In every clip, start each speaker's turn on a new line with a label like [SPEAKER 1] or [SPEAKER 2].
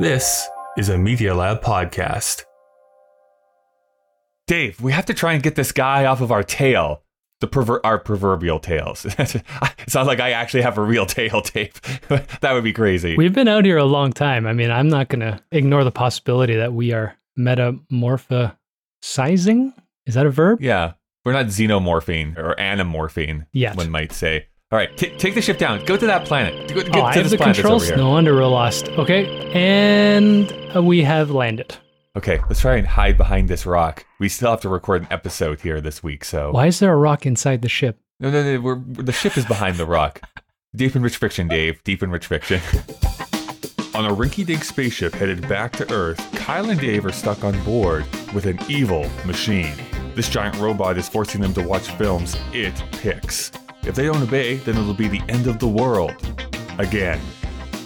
[SPEAKER 1] This is a Media Lab podcast.
[SPEAKER 2] Dave, we have to try and get this guy off of our tail. The perver- our proverbial tails. it sounds like I actually have a real tail, tape. that would be crazy.
[SPEAKER 3] We've been out here a long time. I mean, I'm not going to ignore the possibility that we are metamorphosizing. Is that a verb?
[SPEAKER 2] yeah, we're not xenomorphing or anamorphing,
[SPEAKER 3] Yet.
[SPEAKER 2] one might say. All right, t- take the ship down. Go to that planet. Go, go
[SPEAKER 3] oh, I have the controls. No wonder we're lost. Okay, and uh, we have landed.
[SPEAKER 2] Okay, let's try and hide behind this rock. We still have to record an episode here this week, so
[SPEAKER 3] Why is there a rock inside the ship?
[SPEAKER 2] no, no, no. We're, the ship is behind the rock. Deep in rich fiction, Dave. Deep in rich fiction. On a rinky-dink spaceship headed back to Earth, Kyle and Dave are stuck on board with an evil machine. This giant robot is forcing them to watch films it picks. If they don't obey, then it'll be the end of the world. Again.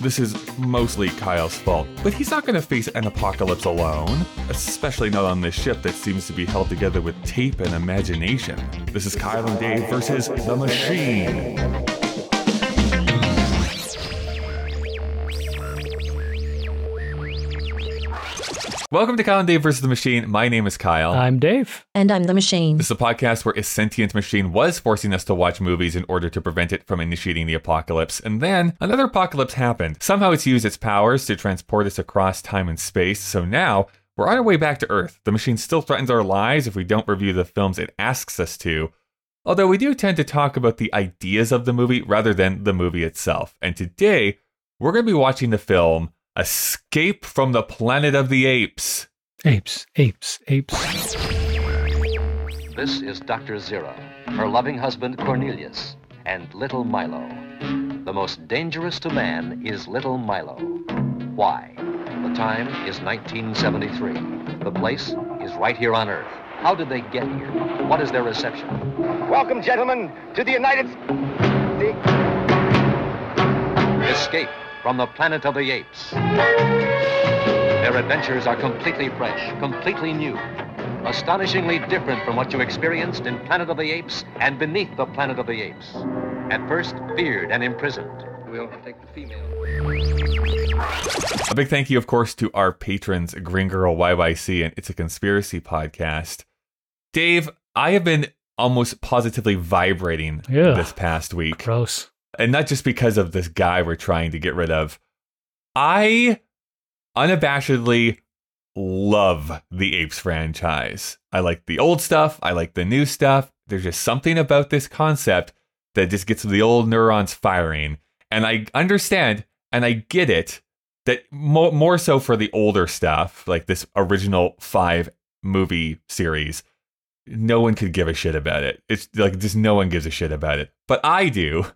[SPEAKER 2] This is mostly Kyle's fault, but he's not going to face an apocalypse alone, especially not on this ship that seems to be held together with tape and imagination. This is Kyle and Dave versus the machine. Welcome to Kyle and Dave versus the Machine. My name is Kyle.
[SPEAKER 3] I'm Dave.
[SPEAKER 4] And I'm the machine.
[SPEAKER 2] This is a podcast where a sentient machine was forcing us to watch movies in order to prevent it from initiating the apocalypse. And then another apocalypse happened. Somehow it's used its powers to transport us across time and space. So now we're on our way back to Earth. The machine still threatens our lives if we don't review the films it asks us to. Although we do tend to talk about the ideas of the movie rather than the movie itself. And today we're going to be watching the film Escape from the Planet of the Apes.
[SPEAKER 3] Apes, apes, apes.
[SPEAKER 5] This is Dr. Zira, her loving husband Cornelius, and little Milo. The most dangerous to man is little Milo. Why? The time is 1973. The place is right here on Earth. How did they get here? What is their reception?
[SPEAKER 6] Welcome, gentlemen, to the United States.
[SPEAKER 5] Escape from the planet of the apes. Their adventures are completely fresh, completely new, astonishingly different from what you experienced in Planet of the Apes and beneath the Planet of the Apes. At first, feared and imprisoned. We'll take the female.
[SPEAKER 2] A big thank you, of course, to our patrons, Green Girl YYC and It's a Conspiracy podcast. Dave, I have been almost positively vibrating
[SPEAKER 3] Yeah.
[SPEAKER 2] this past week.
[SPEAKER 3] Gross.
[SPEAKER 2] And not just because of this guy we're trying to get rid of. I unabashedly love the Apes franchise. I like the old stuff, I like the new stuff. There's just something about this concept that just gets the old neurons firing. And I understand and I get it that more, more so for the older stuff, like this original five movie series, no one could give a shit about it. It's like just no one gives a shit about it. But I do.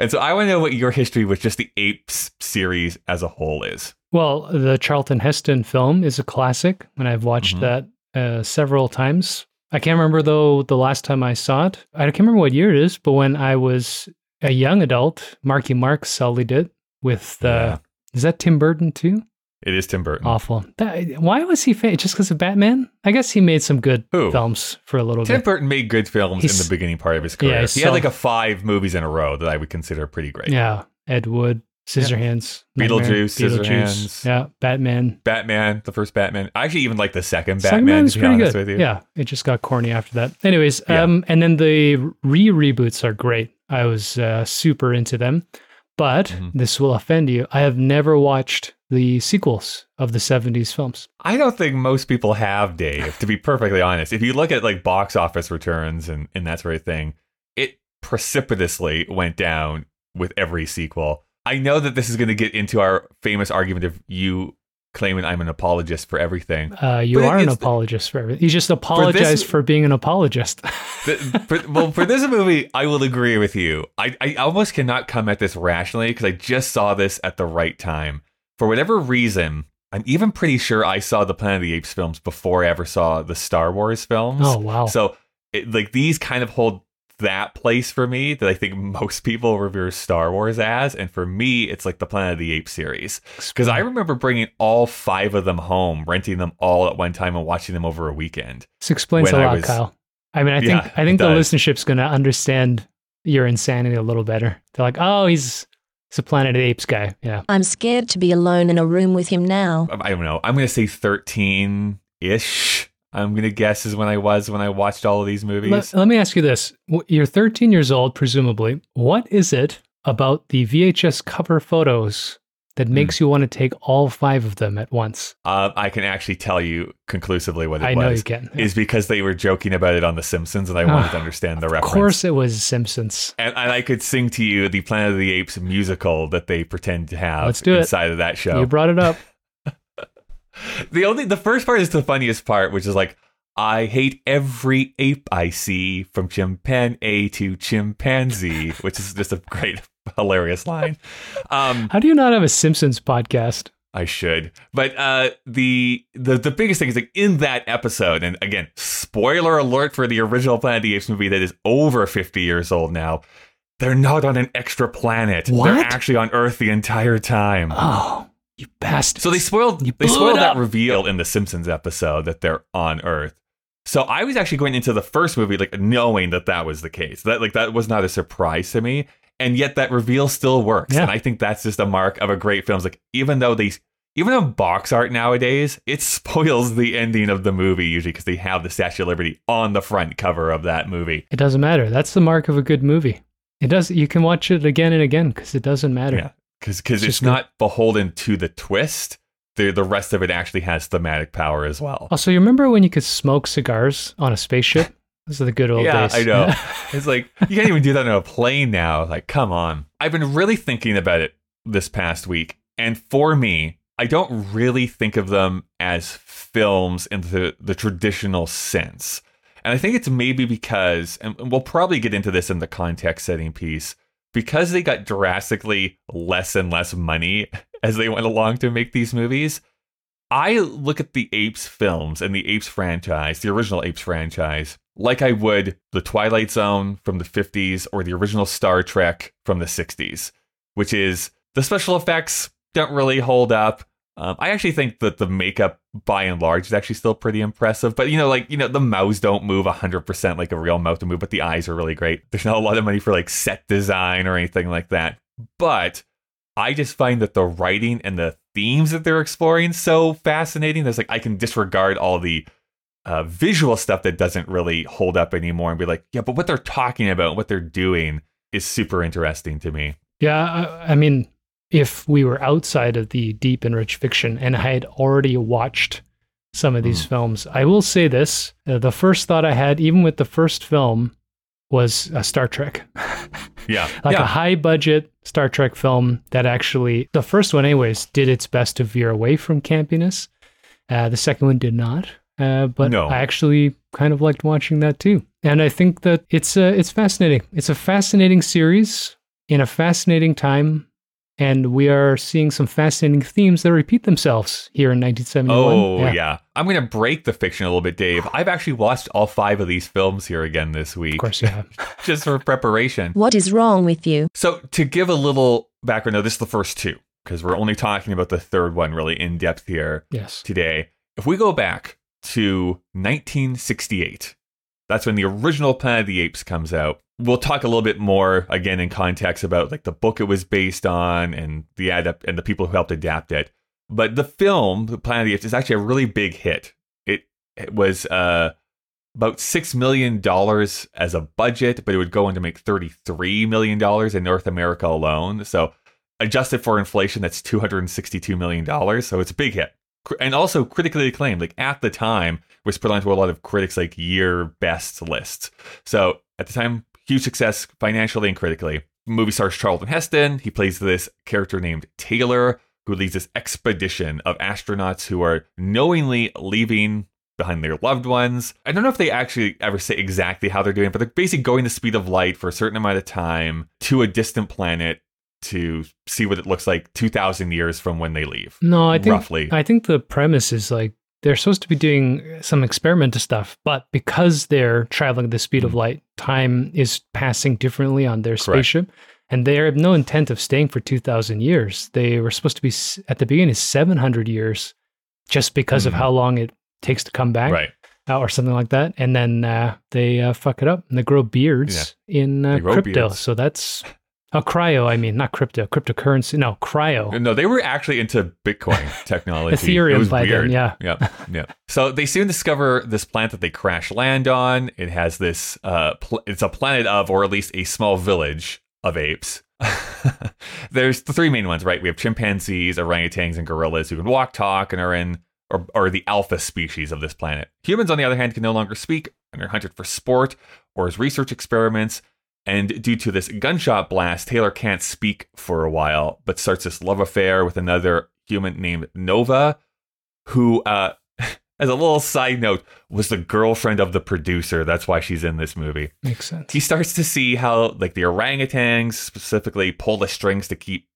[SPEAKER 2] And so I want to know what your history with just the Apes series as a whole is.
[SPEAKER 3] Well, the Charlton Heston film is a classic, and I've watched
[SPEAKER 2] Mhm.
[SPEAKER 3] that uh, several times. I can't remember though the last time I saw it. I can't remember what year it is, but when I was a young adult, Marky Mark sullied it with uh,
[SPEAKER 2] Yeah.
[SPEAKER 3] is that Tim Burton too?
[SPEAKER 2] It is Tim Burton.
[SPEAKER 3] Awful. That, why was he famous? Just because of Batman? I guess he made some good
[SPEAKER 2] Who?
[SPEAKER 3] films for a little
[SPEAKER 2] Tim
[SPEAKER 3] bit.
[SPEAKER 2] Burton made good films in the beginning part of his career.
[SPEAKER 3] he's
[SPEAKER 2] he had like a five movies in a row that I would consider pretty great.
[SPEAKER 3] Yeah, Ed Wood, Scissorhands, Nightmare,
[SPEAKER 2] Beetlejuice, Scissorhands.
[SPEAKER 3] Yeah, Batman.
[SPEAKER 2] Batman, the first Batman. I actually even like the second
[SPEAKER 3] Second
[SPEAKER 2] Batman. To be
[SPEAKER 3] pretty
[SPEAKER 2] honest
[SPEAKER 3] good.
[SPEAKER 2] with you.
[SPEAKER 3] Yeah, it just got corny after that. Anyways,
[SPEAKER 2] Yeah.
[SPEAKER 3] um, and then the re reboots are great. I was uh, super into them, but
[SPEAKER 2] Mhm.
[SPEAKER 3] this will offend you. I have never watched the sequels of the '70s films.
[SPEAKER 2] I don't think most people have, Dave, to be perfectly honest. If you look at like box office returns and, and that sort of thing, it precipitously went down with every sequel. I know that this is going to get into our famous argument of you claiming I'm an apologist for everything.
[SPEAKER 3] Uh, you
[SPEAKER 2] But
[SPEAKER 3] are an apologist for everything. You just apologize for, being an apologist.
[SPEAKER 2] The- for, well, for this movie, I will agree with you. I, I almost cannot come at this rationally because I just saw this at the right time. For whatever reason, I'm even pretty sure I saw the Planet of the Apes films before I ever saw the Star Wars films.
[SPEAKER 3] oh wow!
[SPEAKER 2] So, it, like, these kind of hold that place for me that I think most people revere Star Wars as. And for me, it's like the Planet of the Apes series. Because I remember bringing all five of them home, renting them all at one time and watching them over a weekend.
[SPEAKER 3] this explains
[SPEAKER 2] when
[SPEAKER 3] a
[SPEAKER 2] I
[SPEAKER 3] lot,
[SPEAKER 2] was-
[SPEAKER 3] Kyle. I mean, I
[SPEAKER 2] Yeah,
[SPEAKER 3] think I think the
[SPEAKER 2] does.
[SPEAKER 3] listenership's going to understand your insanity a little better. They're like, oh, he's He's a Planet of the Apes guy. Yeah.
[SPEAKER 4] I'm scared to be alone in a room with him now.
[SPEAKER 2] Um, I don't know. I'm going to say 13 ish. I'm going to guess is when I was when I watched all of these movies.
[SPEAKER 3] Let, let me ask you this. You're 13 years old, presumably. What is it about the VHS cover photos that
[SPEAKER 2] Hmm.
[SPEAKER 3] makes you want to take all five of them at once?
[SPEAKER 2] Uh, I can actually tell you conclusively what it
[SPEAKER 3] I
[SPEAKER 2] was.
[SPEAKER 3] know you can.
[SPEAKER 2] Is because they were joking about it on The Simpsons, and I wanted to understand the
[SPEAKER 3] Of
[SPEAKER 2] reference.
[SPEAKER 3] Of course, it was Simpsons.
[SPEAKER 2] And, and I could sing to you the Planet of the Apes musical that they pretend to have
[SPEAKER 3] Let's do it.
[SPEAKER 2] inside of that show.
[SPEAKER 3] You brought it up.
[SPEAKER 2] The only the first part is the funniest part, which is like, I hate every ape I see from chimpanzee to chimpanzee, which is just a great, hilarious line. Um,
[SPEAKER 3] How do you not have a Simpsons podcast?
[SPEAKER 2] I should, but uh, the the the biggest thing is like in that episode, and again, spoiler alert for the original Planet of the Apes movie that is over fifty years old now. They're not on an extra planet. They're actually on Earth the entire time.
[SPEAKER 3] Oh, you bastard.
[SPEAKER 2] So they spoiled they spoiled that reveal in the Simpsons episode that they're on Earth. So I was actually going into the first movie like knowing that that was the case. That like that was not a surprise to me, and yet that reveal still works.
[SPEAKER 3] Yeah.
[SPEAKER 2] And I think that's just a mark of a great film. It's like even though they even though box art nowadays it spoils the ending of the movie usually because they have the Statue of Liberty on the front cover of that movie.
[SPEAKER 3] It doesn't matter. That's the mark of a good movie. It does. You can watch it again and again because it doesn't matter.
[SPEAKER 2] Yeah, because because
[SPEAKER 3] It's
[SPEAKER 2] it's not beholden to the twist. The the rest of it actually has thematic power as well.
[SPEAKER 3] Oh, also, you remember when you could smoke cigars on a spaceship? Those are the good old
[SPEAKER 2] yeah,
[SPEAKER 3] days.
[SPEAKER 2] I know. it's like you can't even do that on a plane now. Like, come on. I've been really thinking about it this past week, and for me, I don't really think of them as films in the, the traditional sense. And I think it's maybe because, and we'll probably get into this in the context setting piece, because they got drastically less and less money as they went along to make these movies. I look at the Apes films and the Apes franchise, the original Apes franchise, like I would the Twilight Zone from the 50s or the original Star Trek from the 60s, which is the special effects don't really hold up. Um, I actually think that the makeup by and large is actually still pretty impressive. But, you know, like, you know, the mouths don't move 100% like a real mouth to move, but the eyes are really great. There's not a lot of money for like set design or anything like that. But I just find that the writing and the themes that they're exploring so fascinating. There's like I can disregard all the uh, visual stuff that doesn't really hold up anymore and be like, yeah, but what they're talking about, what they're doing, is super interesting to me.
[SPEAKER 3] Yeah, I, I mean, if we were outside of the deep and rich fiction and I had already watched some of these films, I will say this. Uh, the first thought I had, even with the first film, was a Star Trek.
[SPEAKER 2] Yeah,
[SPEAKER 3] like a high budget Star Trek film that actually, the first one, anyways, did its best to veer away from campiness. Uh, the second one did not. Uh, but
[SPEAKER 2] No.
[SPEAKER 3] I actually kind of liked watching that too. And I think that it's uh, it's fascinating. It's a fascinating series in a fascinating time. And we are seeing some fascinating themes that repeat themselves here in 1971.
[SPEAKER 2] Oh yeah. I'm gonna break the fiction a little bit, Dave. I've actually watched all five of these films here again this week,
[SPEAKER 3] Of course you have.
[SPEAKER 2] just for preparation.
[SPEAKER 4] What is wrong with you?
[SPEAKER 2] So to give a little background, now this is the first two because we're only talking about the third one really in depth here.
[SPEAKER 3] yes.
[SPEAKER 2] today. If we go back to 1968, that's when the original Planet of the Apes comes out. We'll talk a little bit more again in context about like the book it was based on and the adapt and the people who helped adapt it. But the film, The Planet of the Apes, is actually a really big hit. It it was uh about six million dollars as a budget, but it would go on to make thirty-three million dollars in North America alone. So adjusted for inflation, that's two hundred and sixty-two million dollars. So it's a big hit and also critically acclaimed. Like at the time, was put onto a lot of critics like year best lists. So at the time, huge success financially and critically. Movie stars Charlton Heston. He plays this character named Taylor, who leads this expedition of astronauts who are knowingly leaving behind their loved ones. I don't know if they actually ever say exactly how they're doing it, but they're basically going the speed of light for a certain amount of time to a distant planet to see what it looks like 2,000 years from when they leave.
[SPEAKER 3] No, I think
[SPEAKER 2] roughly.
[SPEAKER 3] I think the premise is like they're supposed to be doing some experimental stuff, but because they're traveling at the speed of light, time is passing differently on their.
[SPEAKER 2] Correct.
[SPEAKER 3] spaceship, and they have no intent of staying for two thousand years. They were supposed to be at the beginning seven hundred years, just because of
[SPEAKER 2] Mhm.
[SPEAKER 3] how long it takes to come back,
[SPEAKER 2] Right.
[SPEAKER 3] uh, or something like that. And then uh, they uh, fuck it up and they grow beards in uh, crypto.
[SPEAKER 2] beards.
[SPEAKER 3] So that's Oh, cryo. I mean, not crypto, cryptocurrency. No, cryo.
[SPEAKER 2] No, they were actually into Bitcoin technology.
[SPEAKER 3] Ethereum by then, yeah.
[SPEAKER 2] yeah, yeah. So they soon discover this planet that they crash land on. It has this. Uh, pl- it's a planet of, or at least a small village of apes. There's the three main ones, right? We have chimpanzees, orangutans, and gorillas who can walk, talk, and are in or are the alpha species of this planet. Humans, on the other hand, can no longer speak and are hunted for sport or as research experiments. And due to this gunshot blast, Taylor can't speak for a while, but starts this love affair with another human named Nova, who, uh, as a little side note, was the girlfriend of the producer. That's why she's in this movie.
[SPEAKER 3] Makes sense.
[SPEAKER 2] He starts to see how, like, the orangutans specifically pull the strings to keep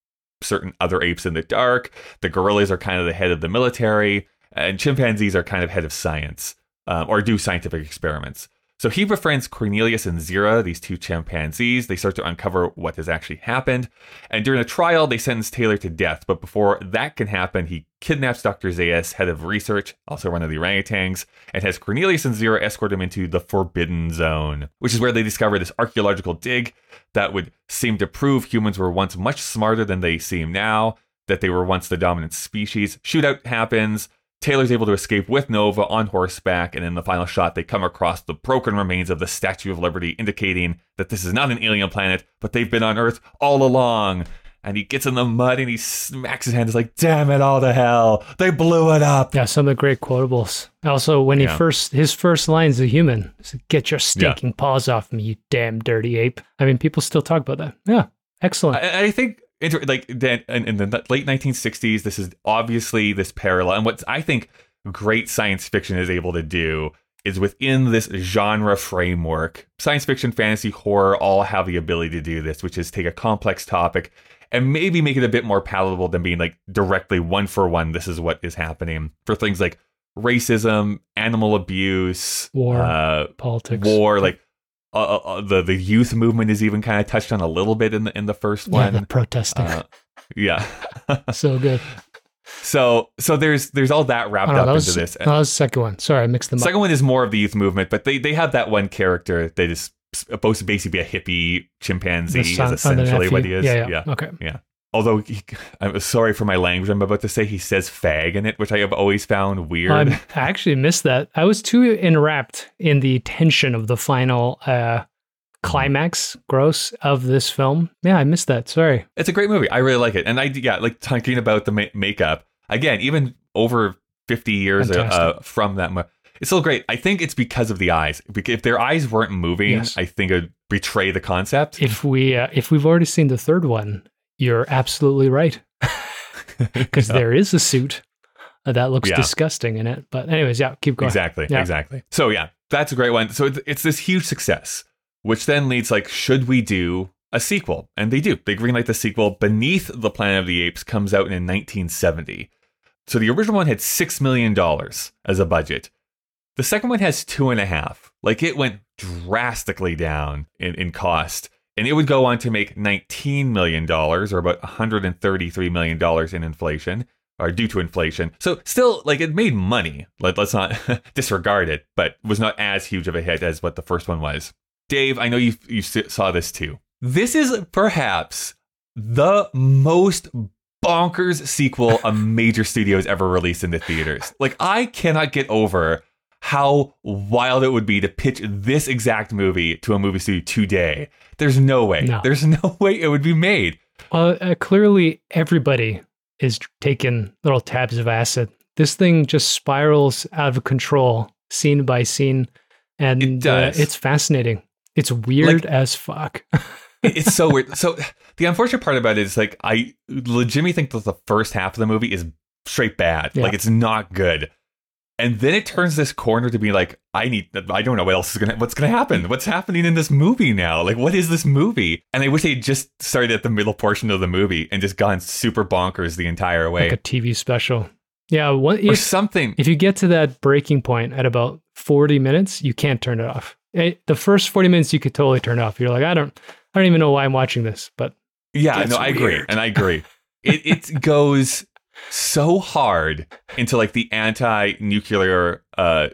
[SPEAKER 2] certain other apes in the dark. The gorillas are kind of the head of the military, and chimpanzees are kind of head of science um, or do scientific experiments. So he befriends Cornelius and Zira, these two chimpanzees. They start to uncover what has actually happened. And during a trial, they sentence Taylor to death. But before that can happen, he kidnaps Dr. Zaius, head of research, also one of the orangutans, and has Cornelius and Zira escort him into the Forbidden Zone, which is where they discover this archaeological dig that would seem to prove humans were once much smarter than they seem now, that they were once the dominant species. Shootout happens. Taylor's able to escape with Nova on horseback, and in the final shot, they come across the broken remains of the Statue of Liberty, indicating that this is not an alien planet, but they've been on Earth all along. And he gets in the mud and he smacks his hand. He's like, damn it all to hell. They blew it up.
[SPEAKER 3] Yeah, some of the great quotables. Also, when he first his first lines a human, is, "Get your stinking paws off me, you damn dirty ape." I mean, people still talk about that. Yeah, excellent.
[SPEAKER 2] I, I think inter- like then in, the late 1960s, this is obviously this parallel, and what I think great science fiction is able to do is within this genre framework. Science fiction, fantasy, horror all have the ability to do this, which is take a complex topic and maybe make it a bit more palatable than being like directly one for one. This is what is happening for things like racism, animal abuse,
[SPEAKER 3] War.
[SPEAKER 2] uh,
[SPEAKER 3] Politics,
[SPEAKER 2] war, like. Uh, uh, the the youth movement is even kind of touched on a little bit in the in the first
[SPEAKER 3] yeah,
[SPEAKER 2] one.
[SPEAKER 3] the protesting,
[SPEAKER 2] Uh, yeah.
[SPEAKER 3] so good.
[SPEAKER 2] so so there's there's all that wrapped up
[SPEAKER 3] that
[SPEAKER 2] into this.
[SPEAKER 3] no, that was the second one. Sorry, I mixed them up.
[SPEAKER 2] Second one is more of the youth movement, but they they have that one character that is supposed to basically be a hippie chimpanzee. Is
[SPEAKER 3] son- the
[SPEAKER 2] essentially what he is.
[SPEAKER 3] Yeah, Okay. yeah. Okay.
[SPEAKER 2] Although he, I'm sorry for my language, I'm about to say he says fag in it, which I have always found weird.
[SPEAKER 3] Um, I actually missed that. I was too enwrapped in the tension of the final uh, climax, gross of this film. Yeah, I missed that. Sorry.
[SPEAKER 2] It's a great movie. I really like it. And I yeah, like talking about the ma- makeup again, even over 50 years uh, uh, from that movie. It's still great. I think it's because of the eyes. If their eyes weren't moving,
[SPEAKER 3] Yes.
[SPEAKER 2] I think it would betray the concept.
[SPEAKER 3] If we uh, if we've already seen the third one, you're absolutely right because
[SPEAKER 2] Yeah.
[SPEAKER 3] there is a suit that looks
[SPEAKER 2] Yeah.
[SPEAKER 3] disgusting in it. But anyways, yeah, keep going.
[SPEAKER 2] Exactly.
[SPEAKER 3] Yeah.
[SPEAKER 2] Exactly. So yeah, that's a great one. So it's, it's this huge success, which then leads like, should we do a sequel? And they do. They greenlight the sequel. Beneath the Planet of the Apes comes out in 1970. So the original one had six million dollars as a budget. The second one has two and a half. Like it went drastically down in, in cost. And it would go on to make $19 million, or about $133 million in inflation, or due to inflation. So still, like, it made money. Let, let's not disregard it, but was not as huge of a hit as what the first one was. Dave, I know you, you saw this too. This is perhaps the most bonkers sequel a major studio has ever released in the theaters. Like, I cannot get over how wild it would be to pitch this exact movie to a movie studio today. There's no way.
[SPEAKER 3] No.
[SPEAKER 2] There's no way it would be made.
[SPEAKER 3] Uh, uh, clearly, everybody is taking little tabs of acid. This thing just spirals out of control, scene by scene, and
[SPEAKER 2] It.
[SPEAKER 3] Uh, it's fascinating. It's weird as fuck.
[SPEAKER 2] It's so weird. So the unfortunate part about it is like I legitimately think that the first half of the movie is straight bad.
[SPEAKER 3] Yeah.
[SPEAKER 2] Like it's not good. And then it turns this corner to be like, I need, I don't know what else is gonna, what's gonna happen? What's happening in this movie now? Like, what is this movie? And I wish they had just started at the middle portion of the movie and just gone super bonkers the entire way,
[SPEAKER 3] like a TV special. Yeah, one,
[SPEAKER 2] or
[SPEAKER 3] if,
[SPEAKER 2] something.
[SPEAKER 3] if you get to that breaking point at about 40 minutes, you can't turn it off. Eh, the first 40 minutes you could totally turn off. You're like, I don't I don't even know why I'm watching this, but
[SPEAKER 2] Yeah,
[SPEAKER 3] Gets
[SPEAKER 2] no, I agree, and I agree. It it goes so hard into like the anti-nuclear uh,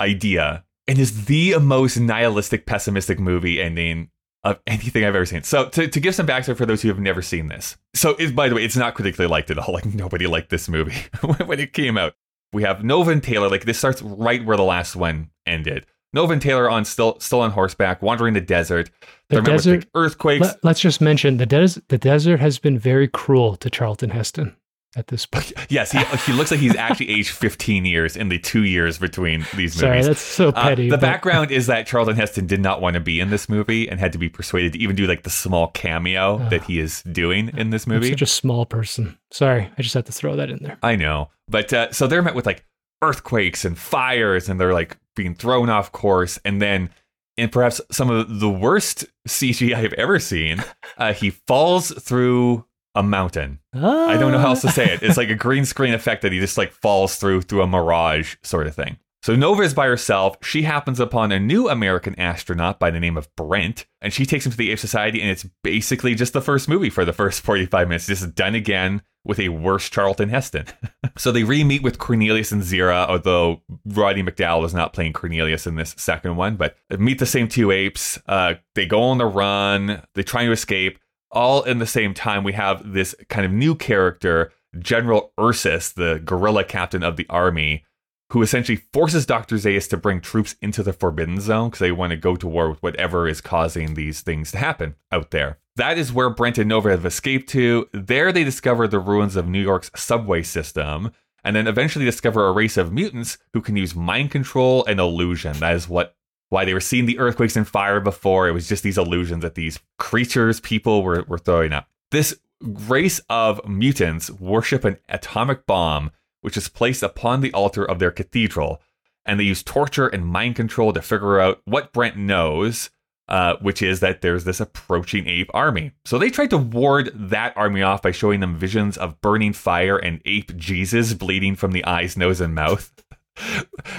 [SPEAKER 2] idea, and is the most nihilistic, pessimistic movie ending of anything I've ever seen. So to, to give some backstory for those who have never seen this. So it, by the way, it's not critically liked at all. Like nobody liked this movie when it came out. We have Nova and Taylor. Like this starts right where the last one ended. Nova and Taylor on still still on horseback, wandering the desert.
[SPEAKER 3] The desert-
[SPEAKER 2] earthquakes.
[SPEAKER 3] Let, us just mention the des- the desert has been very cruel to Charlton Heston at this point.
[SPEAKER 2] yes, he he looks like he's actually aged 15 years in the two years between these
[SPEAKER 3] Sorry,
[SPEAKER 2] movies.
[SPEAKER 3] Sorry, that's so
[SPEAKER 2] Uh,
[SPEAKER 3] petty.
[SPEAKER 2] the
[SPEAKER 3] but-
[SPEAKER 2] background is that Charlton Heston did not want to be in this movie and had to be persuaded to even do like the small cameo that he is doing in this
[SPEAKER 3] I'm
[SPEAKER 2] movie.
[SPEAKER 3] such a small person. Sorry, I just had to throw that in there.
[SPEAKER 2] I know, but uh, so they're met with like earthquakes and fires, and they're like being thrown off course, and then. In perhaps some of the worst CGI I've ever seen, uh, he falls through a mountain. I don't know how else to say it. It's like a green screen effect that he just like falls through through a mirage sort of thing. So Nova is by herself. She happens upon a new American astronaut by the name of Brent, and she takes him to the Ape Society, and it's basically just the first movie for the first 45 minutes, just done again with a worse Charlton Heston. so they re-meet with Cornelius and Zira, although Roddy McDowall is not playing Cornelius in this second one, but they meet the same two apes. Uh, they go on the run. They try to escape all in the same time, we have this kind of new character, General Ursus, the gorilla captain of the army, who essentially forces Dr. Zaius to bring troops into the Forbidden Zone because they want to go to war with whatever is causing these things to happen out there. That is where Brent and Nova have escaped to. There they discover the ruins of New York's subway system, and then eventually discover a race of mutants who can use mind control and illusion. That is what why they were seeing the earthquakes and fire before. It was just these illusions that these creatures, people were, were throwing up. This race of mutants worship an atomic bomb, which is placed upon the altar of their cathedral. And they use torture and mind control to figure out what Brent knows, uh, which is that there's this approaching ape army. So they tried to ward that army off by showing them visions of burning fire and ape Jesus bleeding from the eyes, nose, and mouth.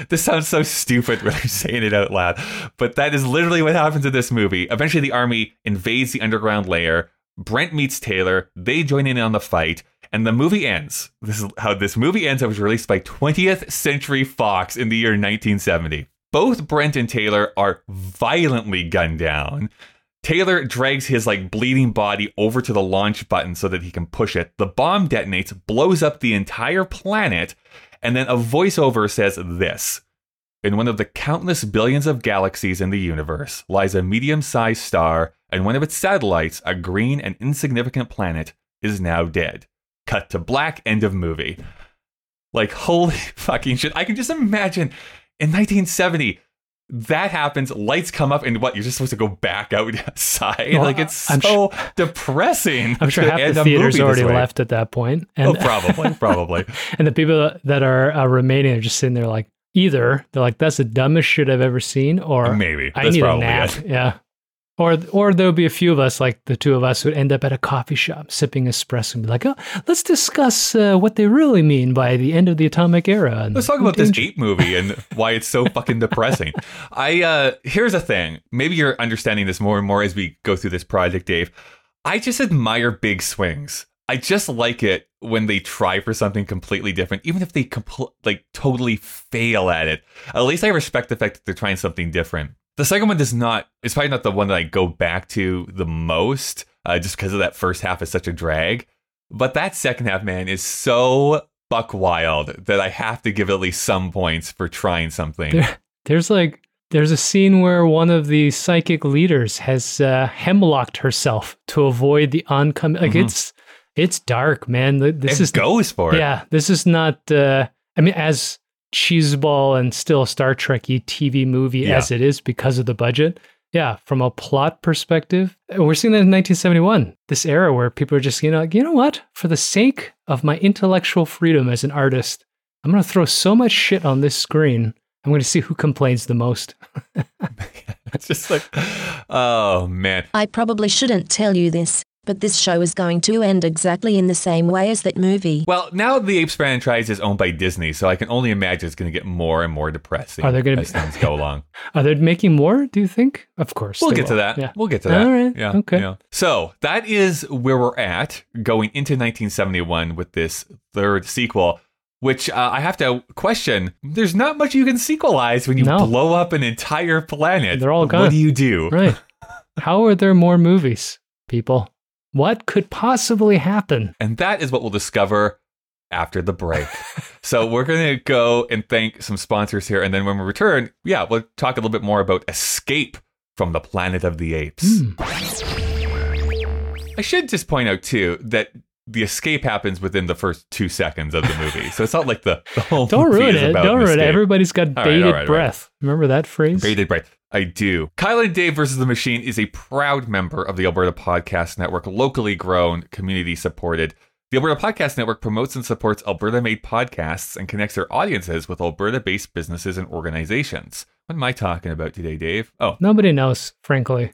[SPEAKER 2] This sounds so stupid when I'm saying it out loud, but that is literally what happens in this movie. Eventually, the army invades the underground layer. Brent meets Taylor. They join in on the fight, and the movie ends. This is how this movie ends. It was released by 20th Century Fox in the year 1970. Both Brent and Taylor are violently gunned down. Taylor drags his like bleeding body over to the launch button so that he can push it. The bomb detonates, blows up the entire planet, and then a voiceover says this In one of the countless billions of galaxies in the universe lies a medium sized star, and one of its satellites, a green and insignificant planet, is now dead. Cut to black, end of movie. Like, holy fucking shit. I can just imagine in 1970. That happens. Lights come up, and what? You're just supposed to go back outside.
[SPEAKER 3] Well,
[SPEAKER 2] like it's
[SPEAKER 3] I'm
[SPEAKER 2] so depressing.
[SPEAKER 3] I'm sure half the theaters already left at that point, and
[SPEAKER 2] Oh, probably, probably.
[SPEAKER 3] and the people that are uh, remaining are just sitting there like either they're like that's the dumbest shit I've ever seen, or
[SPEAKER 2] Maybe
[SPEAKER 3] I
[SPEAKER 2] that's
[SPEAKER 3] need a
[SPEAKER 2] probably
[SPEAKER 3] nap.
[SPEAKER 2] it.
[SPEAKER 3] Yeah. Or, or there'll be a few of us, like the two of us, who would end up at a coffee shop sipping espresso and be like, "Oh, let's discuss uh, what they really mean by the end of the atomic era." And
[SPEAKER 2] Let's talk about this ape movie and why it's so fucking depressing. I uh here's the thing. Maybe you're understanding this more and more as we go through this project, Dave. I just admire big swings. I just like it when they try for something completely different, even if they compl- like totally fail at it. At least I respect the fact that they're trying something different. The second one does not. It's probably not the one that I go back to the most, uh, just because of that first half is such a drag. But that second half, man, is so buck wild that I have to give at least some points for trying something.
[SPEAKER 3] There, there's like there's a scene where one of the psychic leaders has uh, hemlocked herself to avoid the oncoming. Like
[SPEAKER 2] Mhm.
[SPEAKER 3] it's it's dark, man. This
[SPEAKER 2] it
[SPEAKER 3] is
[SPEAKER 2] goes for it.
[SPEAKER 3] yeah. This is not. Uh, I mean, as cheeseball and still Star Trekky TV movie
[SPEAKER 2] Yeah.
[SPEAKER 3] as it is because of the budget. Yeah, from a plot perspective, we're seeing that in 1971, this era where people are just, you know, like, you know what? For the sake of my intellectual freedom as an artist, I'm going to throw so much shit on this screen. I'm going to see who complains the most.
[SPEAKER 2] It's just like, oh man.
[SPEAKER 4] I probably shouldn't tell you this, but this show is going to end exactly in the same way as that movie.
[SPEAKER 2] Well, now the Apes franchise is owned by Disney, so I can only imagine it's going to get more and more depressing
[SPEAKER 3] Are there gonna
[SPEAKER 2] as
[SPEAKER 3] be-
[SPEAKER 2] things go along.
[SPEAKER 3] Are they making more? Do you think? Of course.
[SPEAKER 2] We'll
[SPEAKER 3] they
[SPEAKER 2] get to that.
[SPEAKER 3] Yeah.
[SPEAKER 2] We'll get to that.
[SPEAKER 3] All right.
[SPEAKER 2] Yeah.
[SPEAKER 3] Okay.
[SPEAKER 2] yeah. So that is where we're at going into 1971 with this third sequel. Which uh, I have to question. There's not much you can sequelize when you
[SPEAKER 3] No.
[SPEAKER 2] blow up an entire planet.
[SPEAKER 3] They're all gone.
[SPEAKER 2] What do you do?
[SPEAKER 3] Right. How are there more movies, people? What could possibly happen?
[SPEAKER 2] And that is what we'll discover after the break. so we're going to go and thank some sponsors here. And then when we return, yeah, we'll talk a little bit more about Escape from the Planet of the Apes. Hmm. I should just point out, too, that the escape happens within the first two seconds of the movie. So it's not like the, the whole
[SPEAKER 3] Don't ruin it. Don't ruin it. Everybody's got
[SPEAKER 2] right,
[SPEAKER 3] bated
[SPEAKER 2] right, right.
[SPEAKER 3] breath. Remember that phrase?
[SPEAKER 2] Bated breath. I do. Kyle and Dave versus the Machine is a proud member of the Alberta Podcast Network, locally grown, community supported. The Alberta Podcast Network promotes and supports Alberta made podcasts and connects their audiences with Alberta based businesses and organizations. What am I talking about today, Dave? Oh,
[SPEAKER 3] Nobody knows, frankly.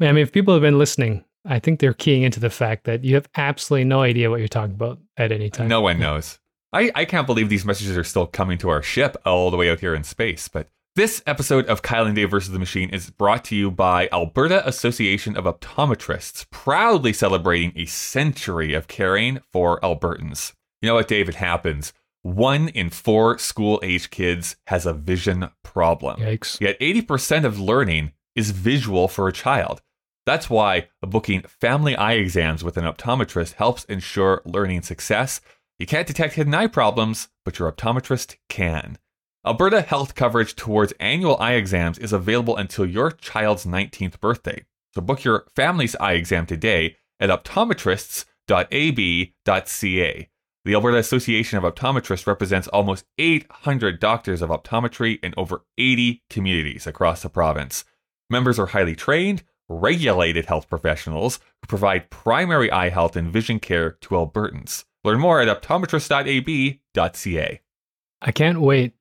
[SPEAKER 3] I mean, if people have been listening, I think they're keying into the fact that you have absolutely no idea what you're talking about at any time.
[SPEAKER 2] no one knows. I, I can't believe these messages are still coming to our ship all the way out here in space. But this episode of Kyle and Dave versus the Machine is brought to you by Alberta Association of Optometrists, proudly celebrating a century of caring for Albertans. You know what, Dave? It happens. One in four school age kids has a vision problem.
[SPEAKER 3] Yikes.
[SPEAKER 2] Yet 80% of learning is visual for a child. That's why booking family eye exams with an optometrist helps ensure learning success. You can't detect hidden eye problems, but your optometrist can. Alberta health coverage towards annual eye exams is available until your child's 19th birthday. So book your family's eye exam today at optometrists.ab.ca. The Alberta Association of Optometrists represents almost 800 doctors of optometry in over 80 communities across the province. Members are highly trained, regulated health professionals who provide primary eye health and vision care to Albertans. Learn more at optometrist.ab.ca.
[SPEAKER 3] I can't wait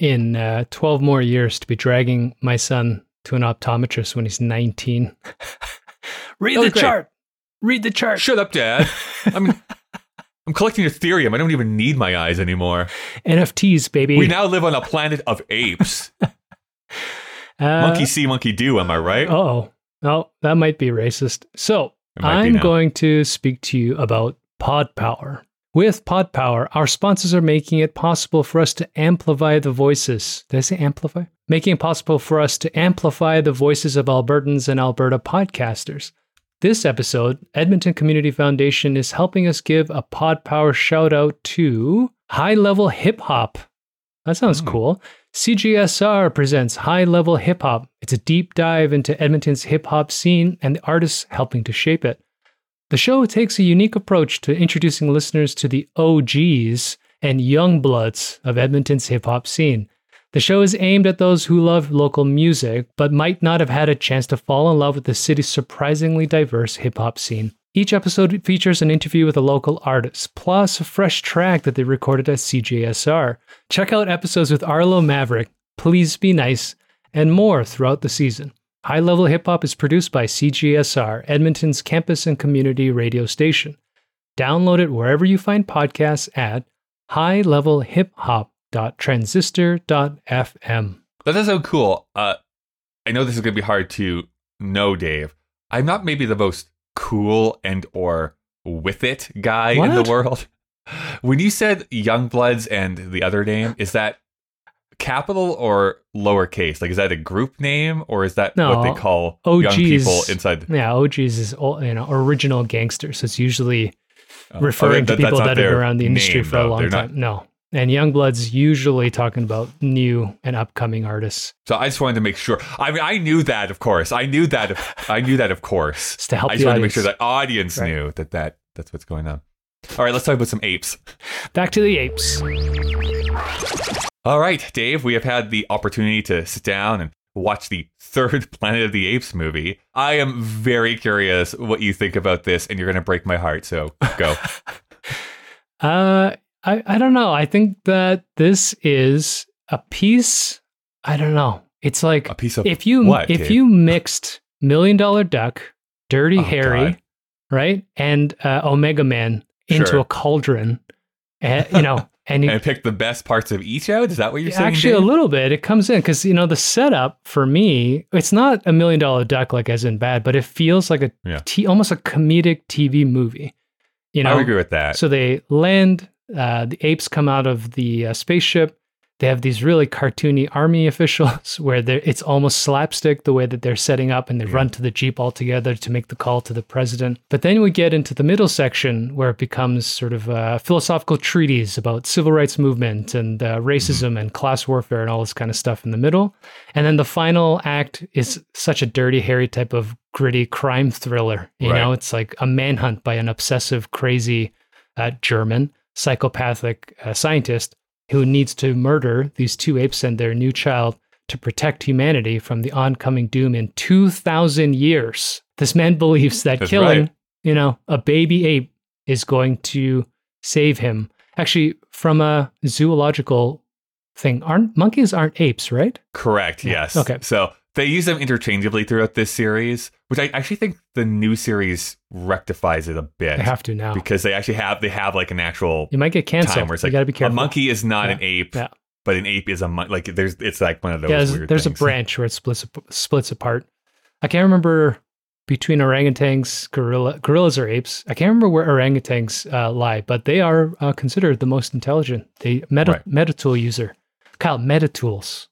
[SPEAKER 3] in uh, 12 more years to be dragging my son to an optometrist when he's 19. Read
[SPEAKER 2] Oh,
[SPEAKER 3] the
[SPEAKER 2] great.
[SPEAKER 3] chart. Read the chart.
[SPEAKER 2] Shut up, Dad. I'm, I'm collecting Ethereum. I don't even need my eyes anymore.
[SPEAKER 3] NFTs, baby.
[SPEAKER 2] We now live on a planet of apes.
[SPEAKER 3] Uh,
[SPEAKER 2] monkey see, monkey do. Am I right?
[SPEAKER 3] Oh, no, that might be racist. So
[SPEAKER 2] might
[SPEAKER 3] I'm going to speak to you about Pod Power. With Pod Power, our sponsors are making it possible for us to amplify the voices. Did I say amplify? Making it possible for us to amplify the voices of Albertans and Alberta podcasters. This episode, Edmonton Community Foundation is helping us give a Pod Power shout out to High Level Hip Hop. That sounds
[SPEAKER 2] Hmm.
[SPEAKER 3] cool. CJSR presents High Level Hip Hop. It's a deep dive into Edmonton's hip hop scene and the artists helping to shape it. The show takes a unique approach to introducing listeners to the OGs and young bloods of Edmonton's hip hop scene. The show is aimed at those who love local music but might not have had a chance to fall in love with the city's surprisingly diverse hip hop scene. Each episode features an interview with a local artist, plus a fresh track that they recorded at CJSR. Check out episodes with Arlo Maverick, Please Be Nice, and more throughout the season. High Level Hip Hop is produced by CJSR, Edmonton's campus and community radio station. Download it wherever you find podcasts at highlevelhiphop.transistor.fm.
[SPEAKER 2] That does sound cool. Uh, I know this is going to be hard to know, Dave. I'm not maybe the most cool and or with it guy in the world. When you said Youngbloods and the other name, is that capital or lowercase? Like, is that a group name or is that what they call
[SPEAKER 3] OGs.
[SPEAKER 2] young people inside?
[SPEAKER 3] Yeah, oh, OGs is ol- you know original gangsters. So it's usually
[SPEAKER 2] Oh, oh
[SPEAKER 3] referring
[SPEAKER 2] that-
[SPEAKER 3] to people that have been around the industry
[SPEAKER 2] name,
[SPEAKER 3] for a long
[SPEAKER 2] They're
[SPEAKER 3] time.
[SPEAKER 2] not-
[SPEAKER 3] No. And Youngblood's usually talking about new and upcoming artists.
[SPEAKER 2] So I just wanted to make sure. I mean, I knew that, of course. I knew that. Of, I knew that, of course.
[SPEAKER 3] It's to help
[SPEAKER 2] I just wanted to make sure that audience
[SPEAKER 3] Right.
[SPEAKER 2] knew that, that that's what's going on. All right, let's talk about some apes.
[SPEAKER 3] Back to the apes.
[SPEAKER 2] All right, Dave, we have had the opportunity to sit down and watch the third Planet of the Apes movie. I am very curious what you think about this, and you're going to break my heart. So go.
[SPEAKER 3] Uh, I, I don't know. I think that this is a piece. I don't know. It's like
[SPEAKER 2] A piece of
[SPEAKER 3] if you
[SPEAKER 2] what,
[SPEAKER 3] if
[SPEAKER 2] Dave?
[SPEAKER 3] you mixed Million Dollar Duck, Dirty
[SPEAKER 2] Oh,
[SPEAKER 3] Harry,
[SPEAKER 2] God.
[SPEAKER 3] right, and uh, Omega Man into
[SPEAKER 2] Sure.
[SPEAKER 3] a cauldron, uh, you know, and you,
[SPEAKER 2] and pick the best parts of each out. Is that what you're saying?
[SPEAKER 3] actually a little bit it comes in because you know the setup for me it's not a million dollar duck like as in bad but it feels like a
[SPEAKER 2] Yeah.
[SPEAKER 3] t- almost a comedic tv movie you know
[SPEAKER 2] I agree with that.
[SPEAKER 3] so they land uh, the apes come out of the uh, spaceship they have these really cartoony army officials where it's almost slapstick the way that they're setting up and they run to the Jeep all together to make the call to the president. But then we get into the middle section where it becomes sort of a philosophical treatise about civil rights movement and uh, racism and class warfare and all this kind of stuff in the middle. And then the final act is such a dirty, hairy type of gritty crime thriller. You
[SPEAKER 2] Right.
[SPEAKER 3] know, it's like a manhunt by an obsessive, crazy uh, German psychopathic uh, scientist who needs to murder these two apes and their new child to protect humanity from the oncoming doom in 2,000 years. This man believes that
[SPEAKER 2] That's
[SPEAKER 3] killing,
[SPEAKER 2] right.
[SPEAKER 3] you know, a baby ape is going to save him. Actually, from a zoological thing, aren't monkeys aren't apes, right?
[SPEAKER 2] Correct. Yes.
[SPEAKER 3] Okay.
[SPEAKER 2] So they use them interchangeably throughout this series, which I actually think the new series rectifies it a bit
[SPEAKER 3] They have to now.
[SPEAKER 2] because they actually have they have like an actual
[SPEAKER 3] You might get canceled.
[SPEAKER 2] time where it's
[SPEAKER 3] you
[SPEAKER 2] like
[SPEAKER 3] got to be careful.
[SPEAKER 2] a monkey is not
[SPEAKER 3] Yeah.
[SPEAKER 2] an ape,
[SPEAKER 3] Yeah.
[SPEAKER 2] but an ape is a mon- like there's it's like one of those
[SPEAKER 3] yeah, there's,
[SPEAKER 2] weird
[SPEAKER 3] there's a branch where it splits splits apart. I can't remember between orangutans, gorilla, gorillas, or apes. I can't remember where orangutans uh, lie, but they are uh, considered the most intelligent. They meta
[SPEAKER 2] Right.
[SPEAKER 3] metatool user. Kyle, metatools.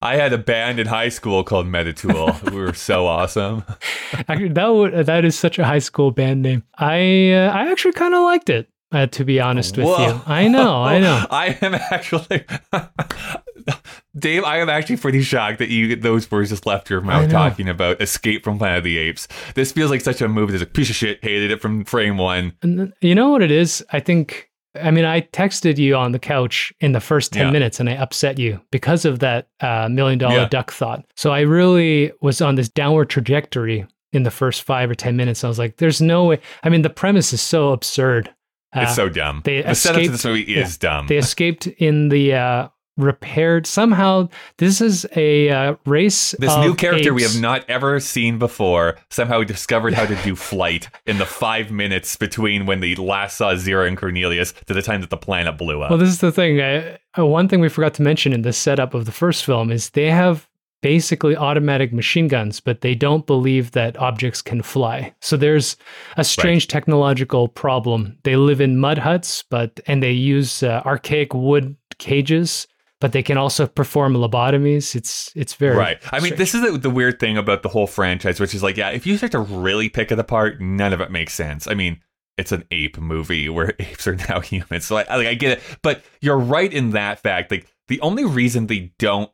[SPEAKER 2] I had a band in high school called Metatool. we were so awesome.
[SPEAKER 3] Actually, that would, that is such a high school band name. I uh, I actually kind of liked it. Uh, to be honest with
[SPEAKER 2] Whoa.
[SPEAKER 3] you, I know, I know.
[SPEAKER 2] I am actually, Dave. I am actually pretty shocked that you those words just left your mouth talking about Escape from Planet of the Apes. This feels like such a movie that's a piece of shit. Hated it from frame one.
[SPEAKER 3] And th- you know what it is? I think, I mean, I texted you on the couch in the first 10
[SPEAKER 2] Yeah.
[SPEAKER 3] minutes and I upset you because of that uh, million dollar
[SPEAKER 2] Yeah.
[SPEAKER 3] duck thought. So I really was on this downward trajectory in the first five or 10 minutes. I was like, there's no way. I mean, the premise is so absurd. Uh,
[SPEAKER 2] It's so dumb.
[SPEAKER 3] they
[SPEAKER 2] the setup to
[SPEAKER 3] escaped-
[SPEAKER 2] this movie is dumb.
[SPEAKER 3] they escaped in the uh, repaired. Somehow, this is a uh, race.
[SPEAKER 2] this new character we have not ever seen before somehow discovered how to do flight in the five minutes between when they last saw Zira and Cornelius to the time that the planet blew up.
[SPEAKER 3] Well, this is the thing. Uh, one thing we forgot to mention in the setup of the first film is they have basically automatic machine guns, but they don't believe that objects can fly. So there's a strange technological problem. They live in mud huts, but and they use uh, archaic wood cages, but they can also perform lobotomies. It's it's very
[SPEAKER 2] Right. I mean, this is the, the weird thing about the whole franchise, which is like, yeah, if you start to really pick it apart, none of it makes sense. I mean, it's an ape movie where apes are now humans, so I, like, I get it. But you're right in that fact. Like, the only reason they don't,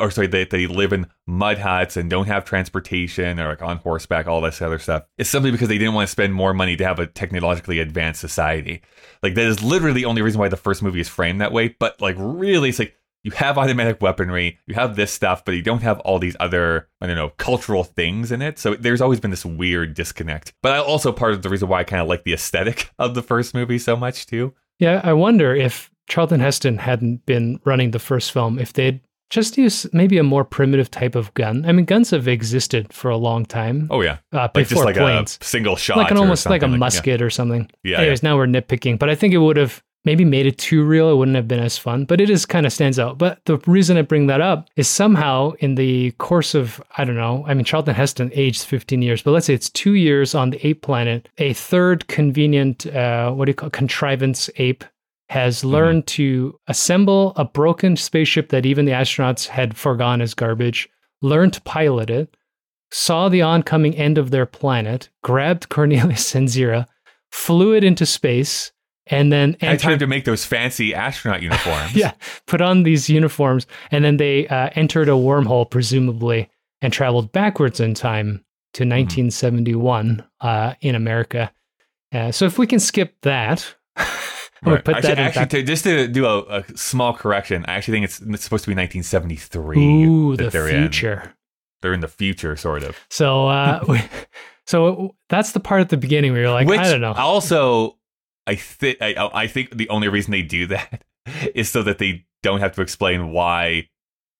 [SPEAKER 2] or sorry, they, they live in mud huts and don't have transportation or like on horseback, all this other stuff, It's simply because they didn't want to spend more money to have a technologically advanced society. Like, that is literally the only reason why the first movie is framed that way. But like, really, it's like you have automatic weaponry, you have this stuff, but you don't have all these other, I don't know, cultural things in it. So there's always been this weird disconnect. But I also part of the reason why I kind of like the aesthetic of the first movie so much too.
[SPEAKER 3] Yeah, I wonder if Charlton Heston hadn't been running the first film, if they'd just use maybe a more primitive type of gun. I mean, guns have existed for a long time
[SPEAKER 2] Oh yeah,
[SPEAKER 3] uh,
[SPEAKER 2] like just
[SPEAKER 3] before
[SPEAKER 2] like
[SPEAKER 3] planes,
[SPEAKER 2] a single shot,
[SPEAKER 3] like an almost like a
[SPEAKER 2] something yeah.
[SPEAKER 3] musket or something.
[SPEAKER 2] Yeah,
[SPEAKER 3] Anyways, now we're nitpicking, but I think it would have maybe made it too real. It wouldn't have been as fun, but it is kind of stands out. But the reason I bring that up is somehow in the course of, I don't know, I mean, Charlton Heston aged 15 years, but let's say it's two years on the ape planet, a third convenient, uh, what do you call contrivance ape has learned to assemble a broken spaceship that even the astronauts had forgone as garbage, learned to pilot it, saw the oncoming end of their planet, grabbed Cornelius and Zira, flew it into space, and then
[SPEAKER 2] Had time
[SPEAKER 3] entered.
[SPEAKER 2] to make those fancy astronaut uniforms.
[SPEAKER 3] Yeah, put on these uniforms, and then they uh, entered a wormhole, presumably, and traveled backwards in time to 1971 uh, in America. Uh, so if we can skip that, I'm gonna
[SPEAKER 2] Right.
[SPEAKER 3] put
[SPEAKER 2] actually,
[SPEAKER 3] that in
[SPEAKER 2] actually to, just to do a, a small correction, I actually think it's, it's supposed to be 1973
[SPEAKER 3] Ooh,
[SPEAKER 2] that
[SPEAKER 3] the
[SPEAKER 2] they're in.
[SPEAKER 3] future.
[SPEAKER 2] They're in the future, sort of.
[SPEAKER 3] So, uh, we- so that's the part at the beginning where you're like,
[SPEAKER 2] Which
[SPEAKER 3] I don't know.
[SPEAKER 2] Also, I think I, I think the only reason they do that is so that they don't have to explain why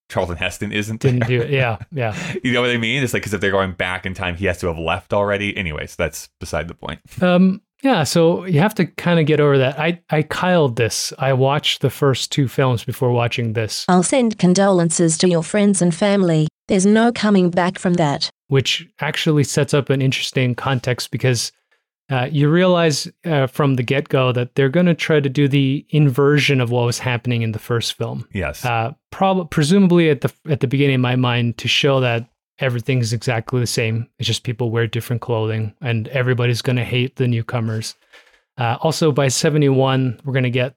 [SPEAKER 2] Charlton Heston isn't
[SPEAKER 3] Didn't
[SPEAKER 2] there.
[SPEAKER 3] do it. Yeah, yeah.
[SPEAKER 2] You know what I mean? It's like because if they're going back in time, he has to have left already. Anyways, that's beside the point.
[SPEAKER 3] Um, yeah, so you have to kind of get over that. I I Kyled this. I watched the first two films before watching this,
[SPEAKER 4] I'll send condolences to your friends and family. There's no coming back from that.
[SPEAKER 3] which actually sets up an interesting context because uh, you realize uh, from the get go that they're going to try to do the inversion of what was happening in the first film.
[SPEAKER 2] Yes.
[SPEAKER 3] Uh, prob- presumably at the at the beginning of my mind to show that everything's exactly the same. It's just people wear different clothing, and everybody's going to hate the newcomers. Uh, also, by seventy one, we're going to get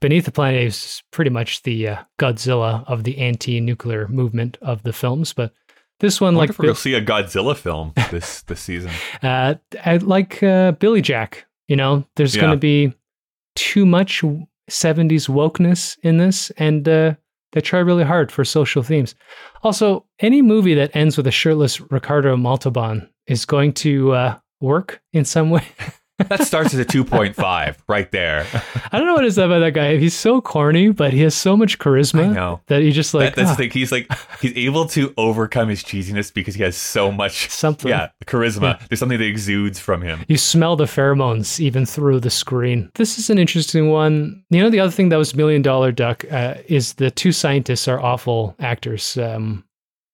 [SPEAKER 3] Beneath the Planet is pretty much the uh, Godzilla of the anti-nuclear movement of the films, but this one, like
[SPEAKER 2] if we'll see a Godzilla film this this season.
[SPEAKER 3] uh, I, like uh, Billy Jack, you know, there's
[SPEAKER 2] Yeah.
[SPEAKER 3] going to be too much 70s wokeness in this, and uh, they try really hard for social themes. Also, any movie that ends with a shirtless Ricardo Montalban is going to uh, work in some way.
[SPEAKER 2] That starts at a 2.5 right there.
[SPEAKER 3] I don't know what is about that guy. He's so corny, but he has so much charisma
[SPEAKER 2] I know.
[SPEAKER 3] that he just like
[SPEAKER 2] that, that's
[SPEAKER 3] ah,
[SPEAKER 2] the thing. He's like he's able to overcome his cheesiness because he has so much
[SPEAKER 3] something.
[SPEAKER 2] yeah charisma. There's something that exudes from him.
[SPEAKER 3] You smell the pheromones even through the screen. This is an interesting one. You know, the other thing that was Million Dollar Duck uh, is the two scientists are awful actors. Um,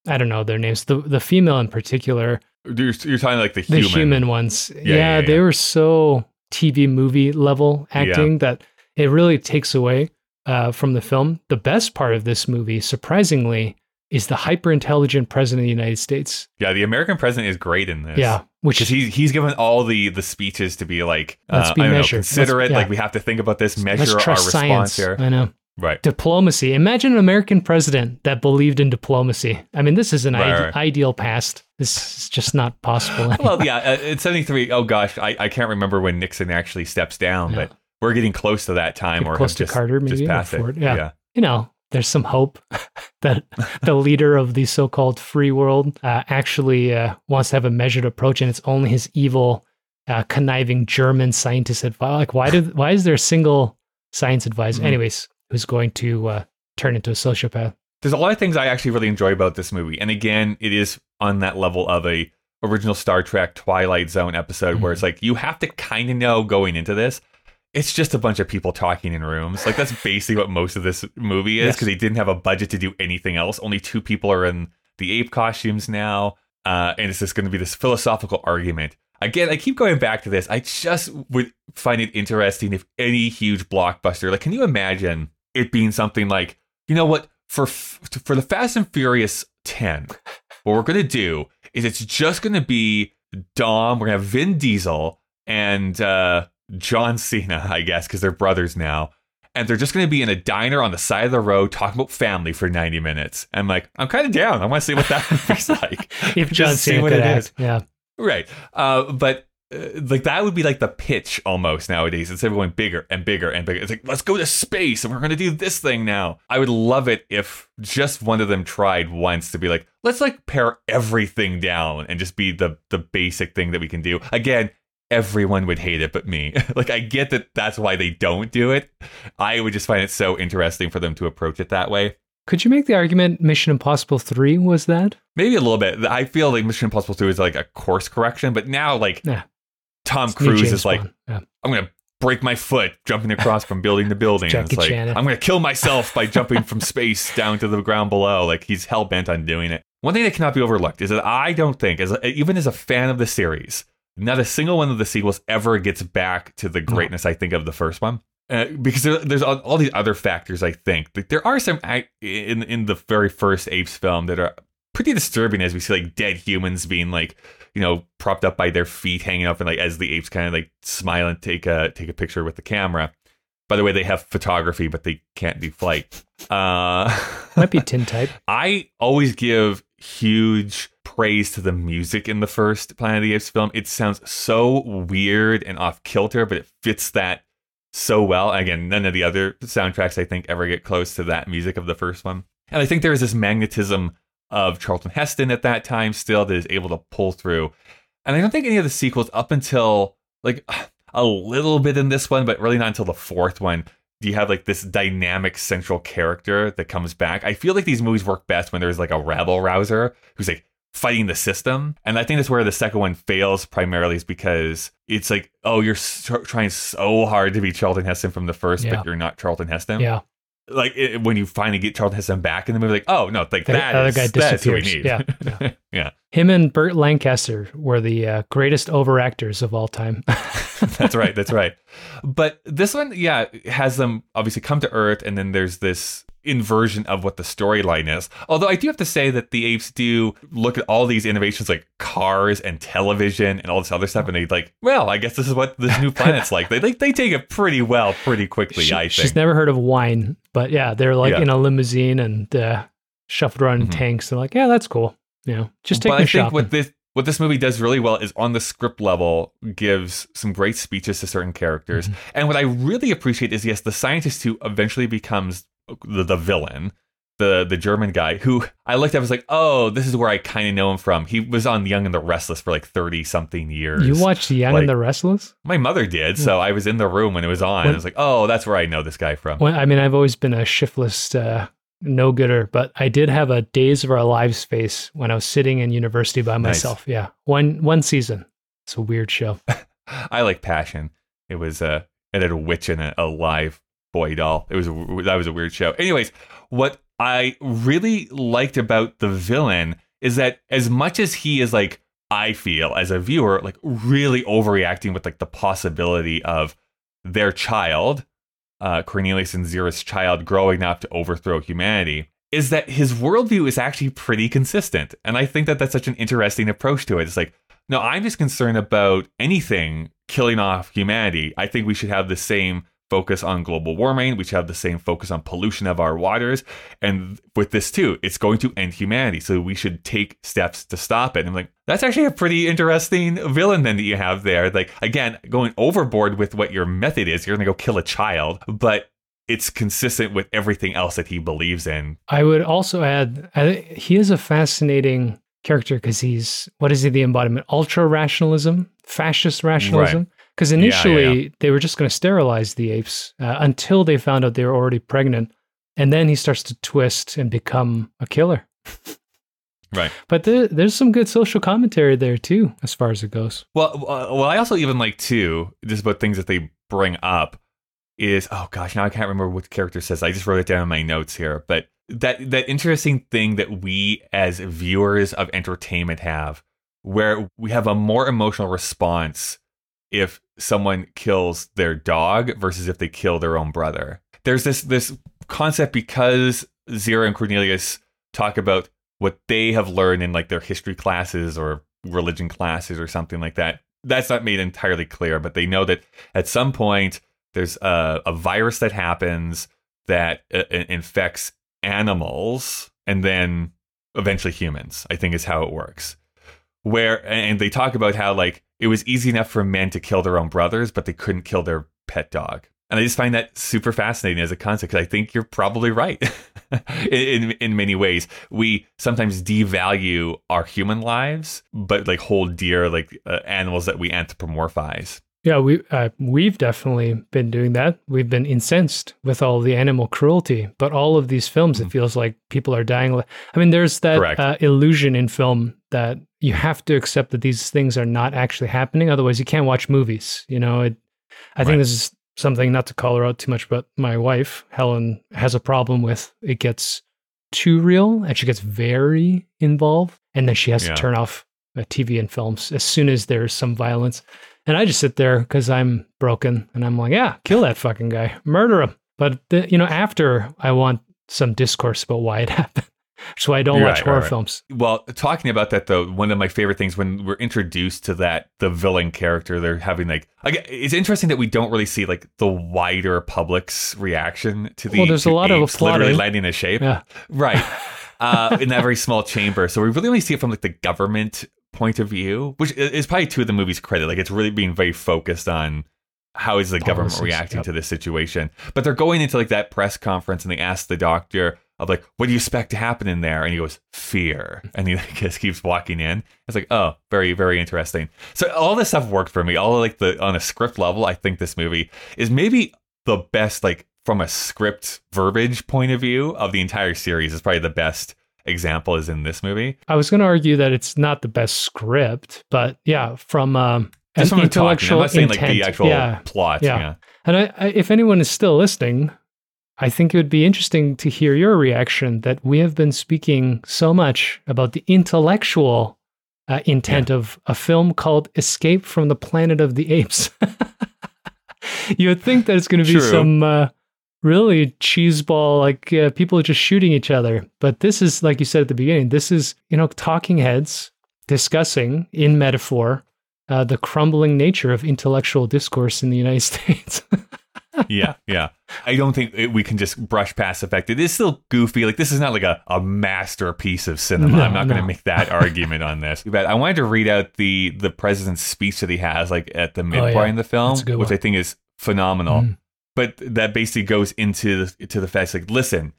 [SPEAKER 3] I don't know their names. The the female in particular,
[SPEAKER 2] You're, you're talking like the
[SPEAKER 3] the
[SPEAKER 2] human.
[SPEAKER 3] human, ones. Yeah,
[SPEAKER 2] yeah,
[SPEAKER 3] they
[SPEAKER 2] yeah.
[SPEAKER 3] were so TV movie level acting that it really takes away uh, from the film. The best part of this movie, surprisingly, is the hyper intelligent president of the United States.
[SPEAKER 2] Yeah, the American president is great in this.
[SPEAKER 3] Yeah, which
[SPEAKER 2] Because he's he's given all the the speeches to be like,
[SPEAKER 3] Let's
[SPEAKER 2] uh,
[SPEAKER 3] be
[SPEAKER 2] I don't know,
[SPEAKER 3] measured.
[SPEAKER 2] consider
[SPEAKER 3] Let's-
[SPEAKER 2] it.
[SPEAKER 3] yeah.
[SPEAKER 2] Like we have to think about this, measure our response
[SPEAKER 3] science.
[SPEAKER 2] here.
[SPEAKER 3] I know.
[SPEAKER 2] Right.
[SPEAKER 3] diplomacy. Imagine an American president that believed in diplomacy. I mean, this is an
[SPEAKER 2] Right,
[SPEAKER 3] ide-
[SPEAKER 2] right.
[SPEAKER 3] ideal past. This is just not possible.
[SPEAKER 2] Well, yeah, uh, it's 73. Oh gosh, I, I can't remember when Nixon actually steps down,
[SPEAKER 3] Yeah.
[SPEAKER 2] but we're getting close to that time
[SPEAKER 3] Get
[SPEAKER 2] or
[SPEAKER 3] close to
[SPEAKER 2] just,
[SPEAKER 3] Carter,
[SPEAKER 2] just
[SPEAKER 3] maybe,
[SPEAKER 2] passed it.
[SPEAKER 3] Ford. Yeah. you know, there's some hope that the leader of the so-called free world uh, actually uh, wants to have a measured approach, and it's only his evil, uh, conniving German scientist advisor. Like, why do, why is there a single science advisor,
[SPEAKER 2] Mhm.
[SPEAKER 3] anyways, who's going to uh, turn into a sociopath?
[SPEAKER 2] There's a lot of things I actually really enjoy about this movie, and again, it is on that level of a original Star Trek Twilight Zone episode where it's
[SPEAKER 3] Mm-hmm.
[SPEAKER 2] like you have to kind of know going into this. It's just a bunch of people talking in rooms. Like that's basically what most of this movie is
[SPEAKER 3] Yes.
[SPEAKER 2] because they didn't have a budget to do anything else. Only two people are in the ape costumes now, uh, and it's just going to be this philosophical argument. Again, I keep going back to this. I just would find it interesting if any huge blockbuster, like, can you imagine it being something like, you know what, for f- for the Fast and Furious ten, what we're to do is it's just going to be Dom. We're to have Vin Diesel and uh, John Cena, I guess, because they're brothers now. And they're just going to be in a diner on the side of the road talking about family for 90 minutes. I'm like, I'm kind of down. I want to see what that movie's like.
[SPEAKER 3] If John
[SPEAKER 2] see
[SPEAKER 3] Cena
[SPEAKER 2] what
[SPEAKER 3] could
[SPEAKER 2] it
[SPEAKER 3] act,
[SPEAKER 2] is.
[SPEAKER 3] yeah.
[SPEAKER 2] Right. Uh, but uh, like that would be like the pitch almost nowadays. Instead of going bigger and bigger and bigger, it's like let's go to space and we're going to do this thing now. I would love it if just one of them tried once to be like, let's like pare everything down and just be the the basic thing that we can do. Again, everyone would hate it but me. like I get that that's why they don't do it. I would just find it so interesting for them to approach it that way.
[SPEAKER 3] Could you make the argument Mission Impossible 3 was that?
[SPEAKER 2] Maybe a little bit. I feel like Mission Impossible 2 is like a course correction, but now like
[SPEAKER 3] Yeah.
[SPEAKER 2] Tom
[SPEAKER 3] It's
[SPEAKER 2] Cruise is like,
[SPEAKER 3] Yeah.
[SPEAKER 2] I'm gonna break my foot jumping across from building to building. It's like
[SPEAKER 3] Chan.
[SPEAKER 2] I'm gonna kill myself by jumping from space down to the ground below. Like he's hell bent on doing it. One thing that cannot be overlooked is that I don't think, as a, even as a fan of the series, not a single one of the sequels ever gets back to the greatness I think of the first one. Uh, because there, there's all, all these other factors. I think like, there are some in in the very first Apes film that are pretty disturbing as we see like dead humans being like you know propped up by their feet hanging up and like as the apes kind of like smile and take a take a picture with the camera. By the way they have photography but they can't do flight. Uh
[SPEAKER 3] Might be tin type.
[SPEAKER 2] i always give huge praise to the music in the first planet of the apes film. It sounds so weird and off kilter but it fits that so well. Again none of the other soundtracks i think ever get close to that music of the first one. And i think there is this magnetism of Charlton Heston at that time still that is able to pull through. And I don't think any of the sequels up until like a little bit in this one, but really not until the fourth one do you have like this dynamic central character that comes back. I feel like these movies work best when there's like a rabble rouser who's like fighting the system. And I think that's where the second one fails primarily is because it's like, oh, you're trying so hard to be Charlton Heston from the first,
[SPEAKER 3] Yeah.
[SPEAKER 2] but you're not Charlton Heston.
[SPEAKER 3] Yeah.
[SPEAKER 2] Like it, when you finally get Charlton Heston back in the movie, like, oh no, like
[SPEAKER 3] The
[SPEAKER 2] that
[SPEAKER 3] other
[SPEAKER 2] is-
[SPEAKER 3] guy
[SPEAKER 2] that's who we
[SPEAKER 3] disappears.
[SPEAKER 2] need.
[SPEAKER 3] Yeah,
[SPEAKER 2] yeah,
[SPEAKER 3] Him and Burt Lancaster were the uh, greatest overactors of all time.
[SPEAKER 2] that's right, that's right. But this one, yeah, has them obviously come to Earth, and then there's this inversion of what the storyline is. Although I do have to say that the apes do look at all these innovations like cars and television and all this other stuff, and they like, well, I guess this is what this new planet's like. They like they take it pretty well, pretty quickly.
[SPEAKER 3] She-
[SPEAKER 2] I think.
[SPEAKER 3] she's never heard of wine, but yeah, they're like
[SPEAKER 2] Yeah.
[SPEAKER 3] in a limousine and uh, shuffled around in
[SPEAKER 2] Mhm.
[SPEAKER 3] tanks. They're like, yeah, that's cool. You know, just take
[SPEAKER 2] but
[SPEAKER 3] me
[SPEAKER 2] I think what this what this movie does really well is on the script level gives some great speeches to certain characters.
[SPEAKER 3] Mm-hmm.
[SPEAKER 2] And what I really appreciate is yes, the scientist who eventually becomes the, the villain, the the German guy who I looked at was like, oh, this is where I kind of know him from. He was on Young and the Restless for like thirty something years.
[SPEAKER 3] you watched Young
[SPEAKER 2] like-
[SPEAKER 3] and the Restless?
[SPEAKER 2] My mother did, so I was in the room when it was on.
[SPEAKER 3] When-
[SPEAKER 2] I was like, oh, that's where I know this guy from.
[SPEAKER 3] Well, I mean, I've always been a shiftless uh, no gooder, but I did have a Days of Our Lives face when I was sitting in university by
[SPEAKER 2] Nice.
[SPEAKER 3] myself. Yeah, one one season. It's a weird show.
[SPEAKER 2] I like Passion. It was uh, it had a witch and a, a live boy doll. It was a, that was a weird show. Anyways, what I really liked about the villain is that as much as he is like I feel as a viewer like really overreacting with like the possibility of their child, uh, Cornelius and Zira's child growing up to overthrow humanity. Is that his worldview is actually pretty consistent. And I think that that's such an interesting approach to it. It's like, no, I'm just concerned about anything killing off humanity. I think we should have the same focus on global warming. which have the same focus on pollution of our waters. And with this too, it's going to end humanity. So we should take steps to stop it. And I'm like, that's actually a pretty interesting villain then that you have there. Like, again, going overboard with what your method is, you're going to go kill a child, but it's consistent with everything else that he believes in.
[SPEAKER 3] I would also add, he is a fascinating character because he's what is he the embodiment? Ultra rationalism, fascist rationalism. Because
[SPEAKER 2] yeah,
[SPEAKER 3] initially they were just going to sterilize the apes uh, until they found out they were already pregnant, and then he starts to twist and become a killer.
[SPEAKER 2] Right.
[SPEAKER 3] But there, there's some good social commentary there too, as far as it goes.
[SPEAKER 2] Well, uh, well, I also even like too, just about things that they bring up is oh gosh, now I can't remember what the character says. I just wrote it down in my notes here, but that that interesting thing that we as viewers of entertainment have, where we have a more emotional response if someone kills their dog versus if they kill their own brother. There's this this concept because Zira and Cornelius talk about what they have learned in like their history classes or religion classes or something like that. That's not made entirely clear, but they know that at some point there's a, a virus that happens that uh, infects animals and then eventually humans. I think is how it works. Where and they talk about how like it was easy enough for men to kill their own brothers, but they couldn't kill their pet dog. And I just find that super fascinating as a concept because I think you're probably right. in, in many ways, we sometimes devalue our human lives, but like hold dear like uh, animals that we anthropomorphize.
[SPEAKER 3] Yeah, we uh, we've definitely been doing that. We've been incensed with all the animal cruelty, but all of these films, it feels like people are dying. I mean, there's that uh, illusion in film that you have to accept that these things are not actually happening. Otherwise, you can't watch movies. You know, it, I
[SPEAKER 2] Right.
[SPEAKER 3] think this is something not to call her out too much, but my wife Helen has a problem with it gets too real and she gets very involved, and then she has
[SPEAKER 2] Yeah.
[SPEAKER 3] to turn off TV and films as soon as there's some violence. And I just sit there because I'm broken and I'm like, yeah, kill that fucking guy, murder him. But, the, you know, after I want some discourse about why it happened. Why I don't
[SPEAKER 2] Right,
[SPEAKER 3] watch horror
[SPEAKER 2] right.
[SPEAKER 3] films.
[SPEAKER 2] Well, talking about that though, one of my favorite things when we're introduced to that the villain character, they're having like, it's interesting that we don't really see like the wider public's reaction to the
[SPEAKER 3] Well, there's a lot of
[SPEAKER 2] literally landing a shape,
[SPEAKER 3] Yeah.
[SPEAKER 2] right? uh, in that very small chamber. So we really only see it from like the government point of view, which is probably to the movie's credit. Like it's really being very focused on how is the government reacting
[SPEAKER 3] yep.
[SPEAKER 2] to this situation. But they're going into like that press conference and they ask the doctor of like, what do you expect to happen in there? And he goes, fear. And he like, just keeps walking in. It's like, oh, very, very interesting. So all this stuff worked for me. All like the on a script level, I think this movie is maybe the best, like from a script verbiage point of view of the entire series is probably the best example is in this movie.
[SPEAKER 3] I was going to argue that it's not the best script, but yeah, from um,
[SPEAKER 2] Just from the talking. I'm
[SPEAKER 3] intellectual
[SPEAKER 2] not saying like the
[SPEAKER 3] intent.
[SPEAKER 2] actual
[SPEAKER 3] yeah.
[SPEAKER 2] plot.
[SPEAKER 3] Yeah.
[SPEAKER 2] yeah.
[SPEAKER 3] And I, I, if anyone is still listening, I think it would be interesting to hear your reaction that we have been speaking so much about the intellectual uh, intent of a film called Escape from the Planet of the Apes. you would think that it's going to be
[SPEAKER 2] True.
[SPEAKER 3] some uh, really cheeseball, like uh, people just shooting each other. But this is, like you said at the beginning, this is, you know, talking heads discussing in metaphor uh, the crumbling nature of intellectual discourse in the United States.
[SPEAKER 2] Yeah, yeah. I don't think it, we can just brush past the fact that it's still goofy. Like this is not like a, a masterpiece of cinema.
[SPEAKER 3] No,
[SPEAKER 2] I'm not going to make that argument on this. But I wanted to read out the the president's speech that he has like at the midpoint
[SPEAKER 3] Oh, yeah.
[SPEAKER 2] in the film,
[SPEAKER 3] That's a good
[SPEAKER 2] which
[SPEAKER 3] one.
[SPEAKER 2] I think is phenomenal.
[SPEAKER 3] Mhm.
[SPEAKER 2] But that basically goes into the, to the facts. Like, listen,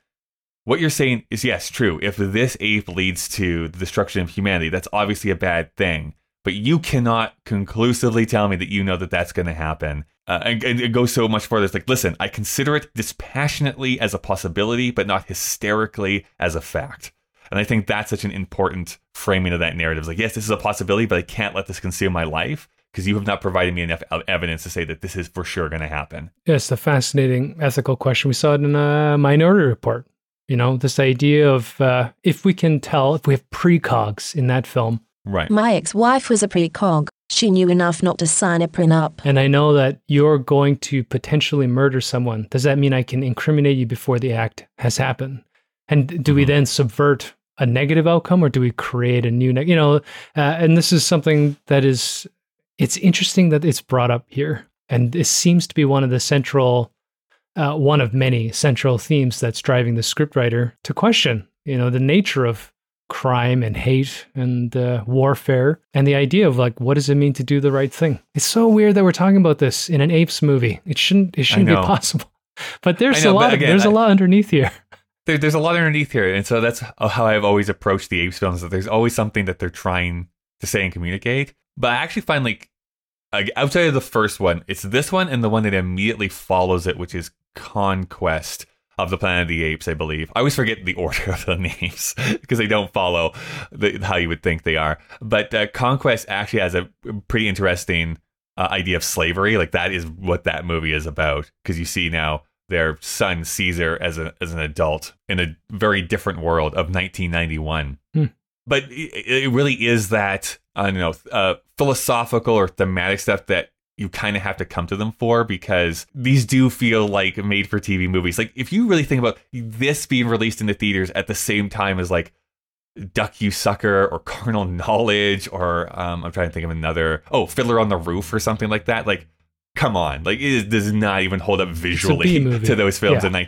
[SPEAKER 2] what you're saying is yes, true. If this ape leads to the destruction of humanity, that's obviously a bad thing. But you cannot conclusively tell me that you know that that's going to happen. Uh, and, and it goes so much further. It's like, listen, I consider it dispassionately as a possibility, but not hysterically as a fact. And I think that's such an important framing of that narrative. It's like, yes, this is a possibility, but I can't let this consume my life because you have not provided me enough evidence to say that this is for sure going to happen.
[SPEAKER 3] Yes, the fascinating ethical question. We saw it in a minority report. You know, this idea of uh, if we can tell, if we have precogs in that film,
[SPEAKER 2] Right.
[SPEAKER 4] My ex wife was a precog. She knew enough not to sign a prenup.
[SPEAKER 3] and I know that you're going to potentially murder someone, does that mean I can incriminate you before the act has happened? And do we
[SPEAKER 2] Mhm.
[SPEAKER 3] then subvert a negative outcome or do we create a new, neg- you know, uh, and this is something that is, it's interesting that it's brought up here. And this seems to be one of the central, uh, one of many central themes that's driving the scriptwriter to question, you know, the nature of crime and hate and uh, warfare and the idea of like what does it mean to do the right thing? It's so weird that we're talking about this in an apes movie. It shouldn't it shouldn't be possible. But there's
[SPEAKER 2] know,
[SPEAKER 3] a lot
[SPEAKER 2] again,
[SPEAKER 3] there's a
[SPEAKER 2] I-
[SPEAKER 3] lot underneath here.
[SPEAKER 2] There, there's a lot underneath here, and so that's how I've always approached the apes films. That there's always something that they're trying to say and communicate. But I actually find like outside of the first one, it's this one and the one that immediately follows it, which is Conquest of the Planet of the Apes. I believe I always forget the order of the names because they don't follow the, how you would think they are. But uh, Conquest actually has a pretty interesting uh, idea of slavery. Like that is what that movie is about because you see now their son Caesar as a as an adult in a very different world of 1991.
[SPEAKER 3] Hmm.
[SPEAKER 2] But it, it really is that I don't know uh, philosophical or thematic stuff that you kind of have to come to them for because these do feel like made for TV movies. Like if you really think about this being released in the theaters at the same time as like Duck You Sucker or Carnal Knowledge or um, I'm trying to think of another oh Fiddler on the Roof or something like that. Like come on, like it is, does not even hold up visually to those films
[SPEAKER 3] Yeah,
[SPEAKER 2] in 1971.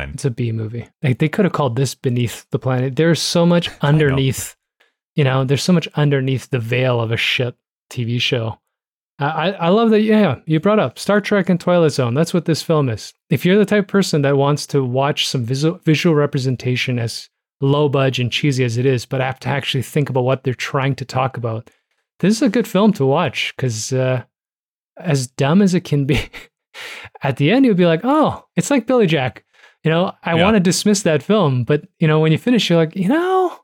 [SPEAKER 3] absolutely. it's a b movie like they could have called this beneath the planet there's so much underneath you know there's so much underneath the veil of a shit tv show I, I love that. Yeah, you brought up Star Trek and Twilight Zone. That's what this film is. If you're the type of person that wants to watch some visual visual representation, as low budge and cheesy as it is, but have to actually think about what they're trying to talk about, this is a good film to watch. Because uh, as dumb as it can be, at the end you'll be like, "Oh, it's like Billy Jack." You know, I
[SPEAKER 2] Yeah.
[SPEAKER 3] want to dismiss that film, but you know, when you finish, you're like, you know,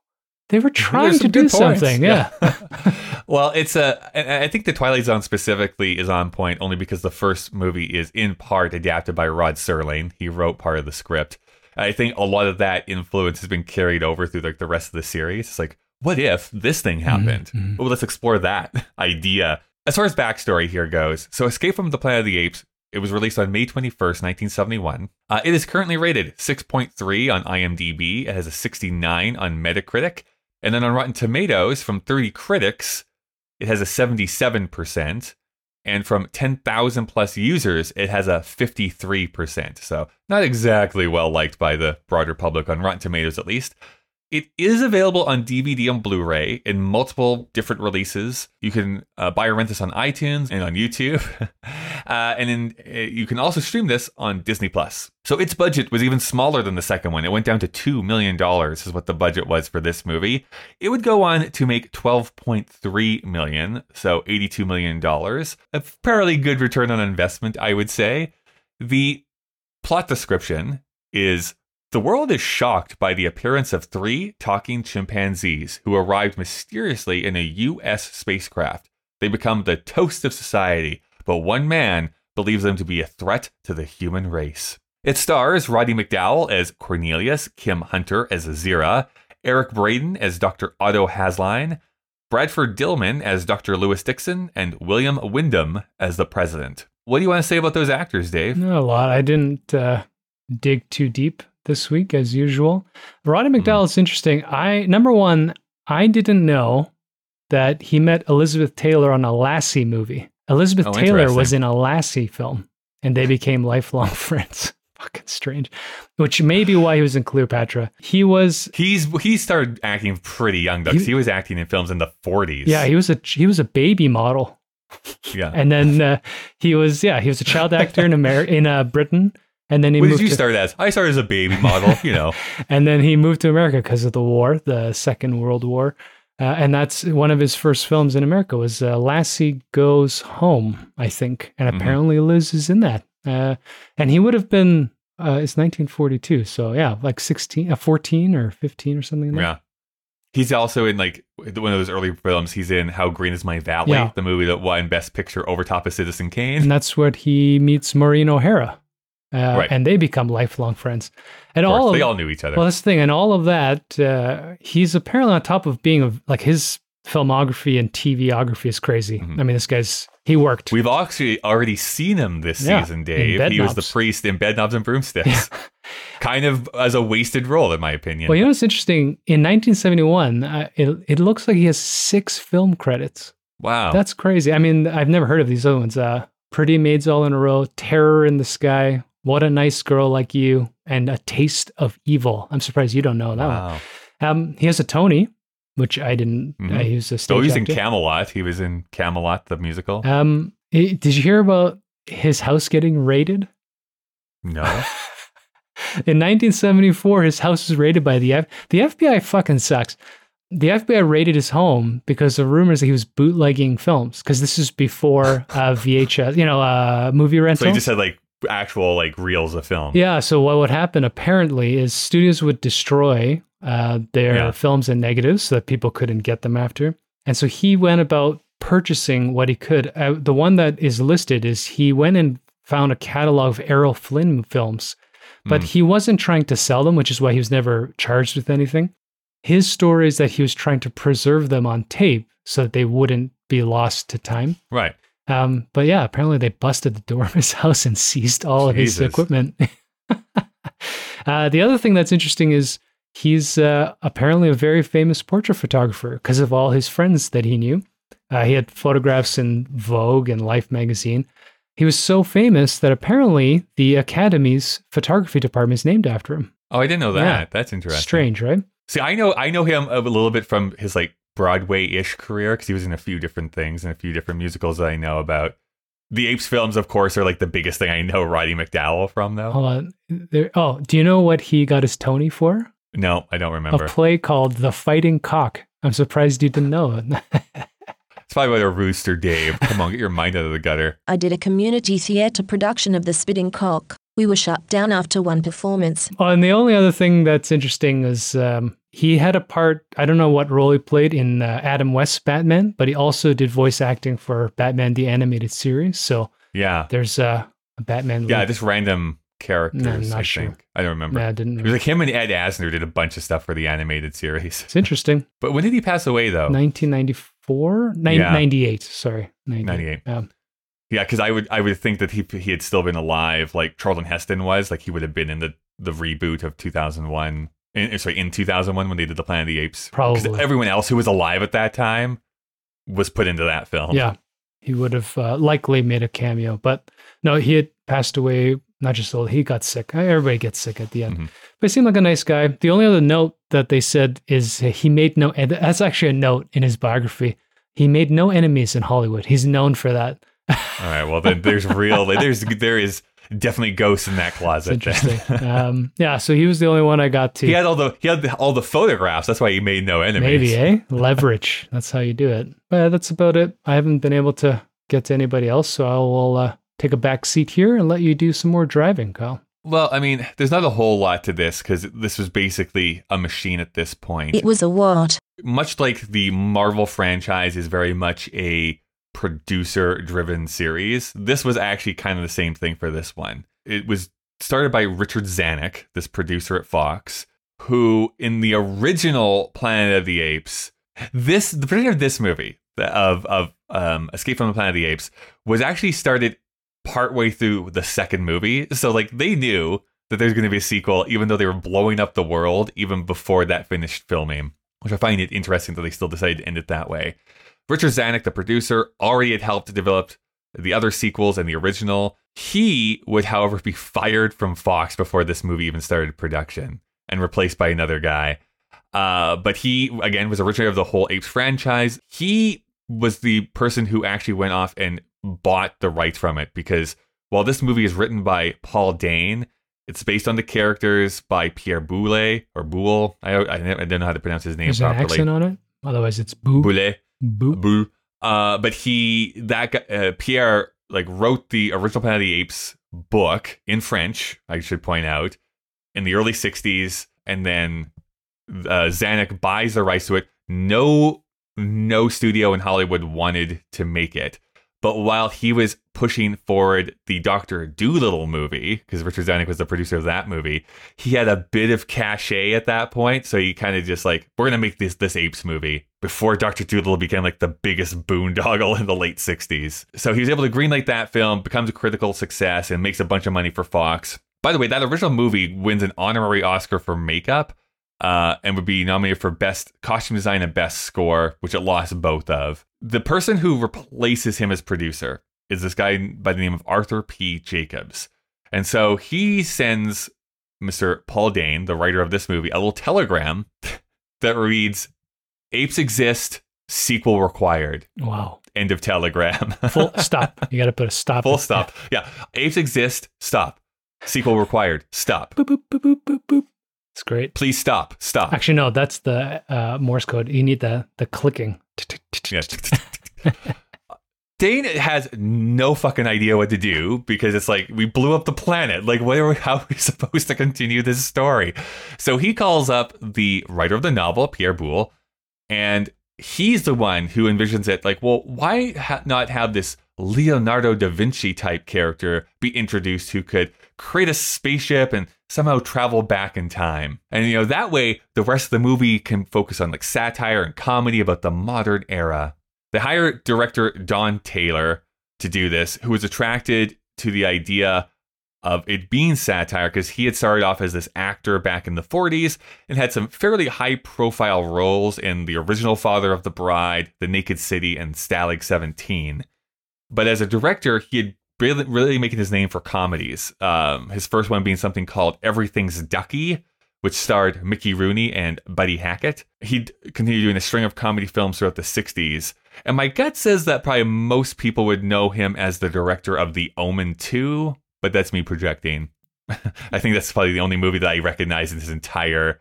[SPEAKER 3] they were trying to do
[SPEAKER 2] points.
[SPEAKER 3] something. Yeah.
[SPEAKER 2] well, it's a. I think the Twilight Zone specifically is on point only because the first movie is in part adapted by Rod Serling. He wrote part of the script. I think a lot of that influence has been carried over through like the rest of the series. It's like, what if this thing happened?
[SPEAKER 3] mhm.
[SPEAKER 2] Well, let's explore that idea. As far as backstory here goes, so Escape from the Planet of the Apes. It was released on May 21st, 1971. Uh, it is currently rated 6.3 on IMDb. It has a 69 on Metacritic. And then on Rotten Tomatoes, from 30 critics, it has a 77%. And from 10,000 plus users, it has a 53%. So, not exactly well liked by the broader public on Rotten Tomatoes, at least. It is available on DVD and Blu ray in multiple different releases. You can uh, buy or rent this on iTunes and on YouTube. uh, and then uh, you can also stream this on Disney Plus. So its budget was even smaller than the second one. It went down to $2 million, is what the budget was for this movie. It would go on to make 12.3 million, so $82 million. A fairly good return on investment, I would say. The plot description is the world is shocked by the appearance of three talking chimpanzees who arrived mysteriously in a U.S. spacecraft. They become the toast of society, but one man believes them to be a threat to the human race. It stars Roddy McDowall as Cornelius, Kim Hunter as Zira, Eric Braeden as Dr. Otto Hasslein, Bradford Dillman as Dr. Lewis Dixon, and William Windom as the president. What do you want to say about those actors, Dave?
[SPEAKER 3] Not a lot. I didn't uh, dig too deep this week, as usual. Roddy McDowall is interesting. I number one, I didn't know that he met Elizabeth Taylor on a Lassie movie. Elizabeth
[SPEAKER 2] Oh,
[SPEAKER 3] Taylor was in a Lassie film, and they became lifelong friends. Fucking strange. Which may be why he was in Cleopatra. He was
[SPEAKER 2] He's he started acting pretty young though,
[SPEAKER 3] He-
[SPEAKER 2] he was acting in films in the 40s.
[SPEAKER 3] yeah, he was a he was a baby model.
[SPEAKER 2] yeah.
[SPEAKER 3] And then uh, he was yeah, he was a child actor in America in uh, Britain. And then he
[SPEAKER 2] What
[SPEAKER 3] moved
[SPEAKER 2] did you
[SPEAKER 3] to,
[SPEAKER 2] start as? I started as a baby model, you know.
[SPEAKER 3] and then he moved to America because of the war, the Second World War. Uh, and that's one of his first films in America was uh, Lassie Goes Home, I think. And
[SPEAKER 2] Mhm.
[SPEAKER 3] apparently Liz is in that. Uh, and he would have been, uh, it's 1942. So yeah, like 16, uh, 14 or 15 or something like that.
[SPEAKER 2] Yeah. He's also in like one of those early films. He's in How Green Is My Valley,
[SPEAKER 3] Yeah.
[SPEAKER 2] the movie that won Best Picture over top of Citizen Kane.
[SPEAKER 3] And that's what he meets Maureen O'Hara. Uh,
[SPEAKER 2] Right.
[SPEAKER 3] And they become lifelong friends. And all of,
[SPEAKER 2] they all knew each other.
[SPEAKER 3] Well, that's the thing, and all of that, uh, he's apparently on top of being a, like his filmography and TVography is crazy.
[SPEAKER 2] Mhm.
[SPEAKER 3] I mean, this guy's he worked.
[SPEAKER 2] We've actually already seen him this
[SPEAKER 3] Yeah,
[SPEAKER 2] season, Dave. He was the priest in Bedknobs and Broomsticks. kind of as a wasted role, in my opinion.
[SPEAKER 3] well, you know what's interesting? In 1971, uh, it it looks like he has six film credits.
[SPEAKER 2] wow.
[SPEAKER 3] That's crazy. I mean, I've never heard of these other ones. Uh, Pretty Maids All in a Row, Terror in the Sky, What a Nice Girl Like You, and A Taste of Evil. I'm surprised you don't know that one.
[SPEAKER 2] wow.
[SPEAKER 3] Um, he has a Tony, which I didn't.
[SPEAKER 2] Mhm.
[SPEAKER 3] Uh, he was a stage
[SPEAKER 2] So he's in. Camelot. He was in Camelot, the musical.
[SPEAKER 3] Um, did you hear about his house getting raided?
[SPEAKER 2] no.
[SPEAKER 3] In 1974, his house was raided by the F. The FBI fucking sucks. The FBI raided his home because of rumors that he was bootlegging films. Because this is before uh, VHS, you know, uh, movie rental.
[SPEAKER 2] So he just had like actual like reels of film.
[SPEAKER 3] yeah. So what would happen apparently is studios would destroy uh, their
[SPEAKER 2] Yeah.
[SPEAKER 3] films and negatives so that people couldn't get them after. And so he went about purchasing what he could. Uh, the one that is listed is he went and found a catalog of Errol Flynn films, but
[SPEAKER 2] Mm.
[SPEAKER 3] he wasn't trying to sell them, which is why he was never charged with anything. His story is that he was trying to preserve them on tape so that they wouldn't be lost to time.
[SPEAKER 2] Right.
[SPEAKER 3] Um, but yeah, apparently they busted the door of his house and seized all of his equipment. uh, the other thing that's interesting is he's uh, apparently a very famous portrait photographer because of all his friends that he knew. Uh, he had photographs in Vogue and Life magazine. He was so famous that apparently the Academy's photography department is named after him.
[SPEAKER 2] Oh, I didn't know that.
[SPEAKER 3] Yeah.
[SPEAKER 2] That's interesting.
[SPEAKER 3] Strange, right?
[SPEAKER 2] See, I know I know him a little bit from his like Broadway-ish career because he was in a few different things and a few different musicals that I know about. The Apes films, of course, are like the biggest thing I know Roddy McDowall from, though.
[SPEAKER 3] Hold on. There, oh, do you know what he got his Tony for?
[SPEAKER 2] No, I don't remember.
[SPEAKER 3] A play called The Fighting Cock. I'm surprised you didn't know it.
[SPEAKER 2] It's probably about a rooster, Dave. Come on, get your mind out of the gutter.
[SPEAKER 4] I did a community theatre production of The Spitting Cock. We were shut down after one performance.
[SPEAKER 3] Oh, and the only other thing that's interesting is um, he had a part. I don't know what role he played in uh, Adam West's Batman, but he also did voice acting for Batman the animated series. So
[SPEAKER 2] Yeah,
[SPEAKER 3] there's uh, a Batman.
[SPEAKER 2] yeah,
[SPEAKER 3] lead.
[SPEAKER 2] just random characters.
[SPEAKER 3] No, I'm not
[SPEAKER 2] I
[SPEAKER 3] sure.
[SPEAKER 2] think I don't remember.
[SPEAKER 3] I didn't.
[SPEAKER 2] It was like him and Ed Asner did a bunch of stuff for the animated series.
[SPEAKER 3] it's interesting.
[SPEAKER 2] But when did he pass away, though?
[SPEAKER 3] 1994, Nin-
[SPEAKER 2] Yeah.
[SPEAKER 3] 98. Sorry, 98.
[SPEAKER 2] 98.
[SPEAKER 3] Um,
[SPEAKER 2] Yeah, because I would I would think that he he had still been alive, like Charlton Heston was, like he would have been in the the reboot of 2001. In, sorry, in 2001 when they did the Planet of the Apes.
[SPEAKER 3] Probably.
[SPEAKER 2] everyone else who was alive at that time was put into that film.
[SPEAKER 3] yeah, he would have uh, likely made a cameo, but no, he had passed away. Not just old, he got sick. Everybody gets sick at the end.
[SPEAKER 2] Mhm.
[SPEAKER 3] But he seemed like a nice guy. The only other note that they said is he made no, and that's actually a note in his biography. He made no enemies in Hollywood. He's known for that.
[SPEAKER 2] All right. Well, then there's real. There's there is definitely ghosts in that closet. then.
[SPEAKER 3] interesting. um, yeah, so he was the only one I got to.
[SPEAKER 2] he had all the he had the, all the photographs. That's why he made no enemies.
[SPEAKER 3] Maybe, eh? Leverage. That's how you do it. But that's about it. I haven't been able to get to anybody else, so I will uh, take a back seat here and let you do some more driving, Kyle.
[SPEAKER 2] Well, I mean, there's not a whole lot to this because this was basically a machine at this point.
[SPEAKER 4] It was a what?
[SPEAKER 2] much like the Marvel franchise is very much a producer driven series, this was actually kind of the same thing for this one. It was started by Richard Zanuck, this producer at Fox, who in the original Planet of the Apes, this the production of this movie of of um, Escape from the Planet of the Apes was actually started partway through the second movie. So like they knew that there's going to be a sequel, even though they were blowing up the world even before that finished filming. Which I find it interesting that they still decided to end it that way. Richard Zanuck, the producer, already had helped develop the other sequels and the original. He would, however, be fired from Fox before this movie even started production and replaced by another guy. Uh, but he, again, was originator of the whole Apes franchise. He was the person who actually went off and bought the rights from it because while this movie is written by Paul Dehn, it's based on the characters by Pierre Boulle or Boule. I, I, I don't know how to pronounce his name
[SPEAKER 3] There's
[SPEAKER 2] properly.
[SPEAKER 3] an accent on it. Otherwise, it's boo.
[SPEAKER 2] Boulle.
[SPEAKER 3] Boo.
[SPEAKER 2] Boo. Uh, but he that guy, uh, Pierre like wrote the original Planet of the Apes book in French. I should point out in the early '60s, and then uh, Zanuck buys the rights to it. No, no studio in Hollywood wanted to make it. But while he was pushing forward the Doctor Dolittle movie, because Richard Zanuck was the producer of that movie, he had a bit of cachet at that point. So he kind of just like, we're gonna make this this apes movie before Doctor Dolittle became like the biggest boondoggle in the late '60s. So he was able to greenlight that film, becomes a critical success, and makes a bunch of money for Fox. By the way, that original movie wins an honorary Oscar for makeup. Uh, and would be nominated for best costume design and best score, which it lost both of. The person who replaces him as producer is this guy by the name of Arthur P. Jacobs. And so he sends Mr. Paul Dehn, the writer of this movie, a little telegram that reads Apes exist, sequel required.
[SPEAKER 3] Wow.
[SPEAKER 2] End of telegram.
[SPEAKER 3] Full stop. You got to put a stop.
[SPEAKER 2] Full stop. Yeah. Apes exist, stop. Sequel required, stop.
[SPEAKER 3] Boop, boop, boop, boop, boop, boop. It's great.
[SPEAKER 2] Please stop. Stop.
[SPEAKER 3] Actually, no, that's the uh, Morse code. You need the the clicking.
[SPEAKER 2] Dehn has no fucking idea what to do because it's like we blew up the planet. Like, what are we, how are we supposed to continue this story? So he calls up the writer of the novel, Pierre Boulle, and he's the one who envisions it. Like, well, why ha- not have this Leonardo da Vinci type character be introduced who could create a spaceship and somehow travel back in time? And you know that way, the rest of the movie can focus on like satire and comedy about the modern era. They hire director Don Taylor to do this, who was attracted to the idea of it being satire because he had started off as this actor back in the 40s and had some fairly high profile roles in The Original Father of the Bride, The Naked City, and Stalag 17. But as a director, he had really, really making his name for comedies. Um, his first one being something called Everything's Ducky, which starred Mickey Rooney and Buddy Hackett. He'd continued doing a string of comedy films throughout the 60s. And my gut says that probably most people would know him as the director of The Omen 2, but that's me projecting. I think that's probably the only movie that I recognize in his entire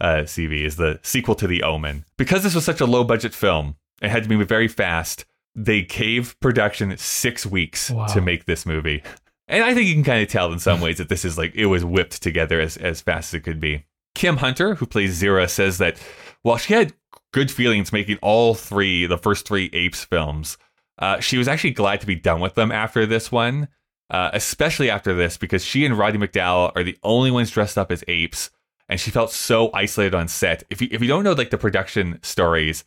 [SPEAKER 2] uh, CV is the sequel to The Omen. Because this was such a low budget film, it had to be very fast. They caved production six weeks
[SPEAKER 3] Wow.
[SPEAKER 2] to make this movie. And I think you can kind of tell in some ways that this is like it was whipped together as, as fast as it could be. Kim Hunter, who plays Zira, says that while she had good feelings making all three, the first three Apes films, uh, she was actually glad to be done with them after this one, uh, especially after this, because she and Roddy McDowall are the only ones dressed up as apes, and she felt so isolated on set. If you if you don't know like the production stories,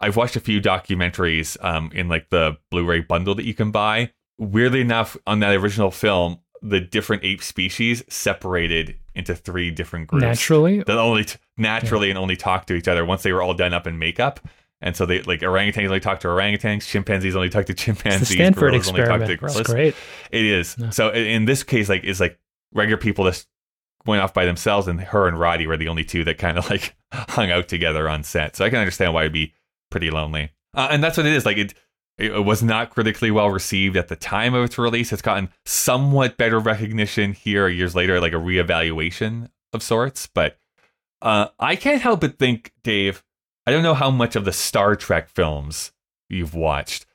[SPEAKER 2] I've watched a few documentaries um, in like the Blu-ray bundle that you can buy. Weirdly enough, on that original film, the different ape species separated into three different groups
[SPEAKER 3] Naturally.
[SPEAKER 2] that only t- naturally and only talk to each other once they were all done up in makeup. And so they like orangutans only talk to orangutans, chimpanzees only talk to
[SPEAKER 3] It's
[SPEAKER 2] chimpanzees,
[SPEAKER 3] the Stanford
[SPEAKER 2] gorillas only talk
[SPEAKER 3] experiment.
[SPEAKER 2] to
[SPEAKER 3] It's
[SPEAKER 2] gorillas.
[SPEAKER 3] great.
[SPEAKER 2] It is.
[SPEAKER 3] Yeah.
[SPEAKER 2] So in in this case, like is like regular people just went off by themselves, and her and Roddy were the only two that kind of like hung out together on set. So I can understand why it'd be pretty lonely. Uh, and that's what it is. Like it, it was not critically well received at the time of its release. It's gotten somewhat better recognition here years later, like a reevaluation of sorts. But uh, I can't help but think, Dave. I don't know how much of the Star Trek films you've watched,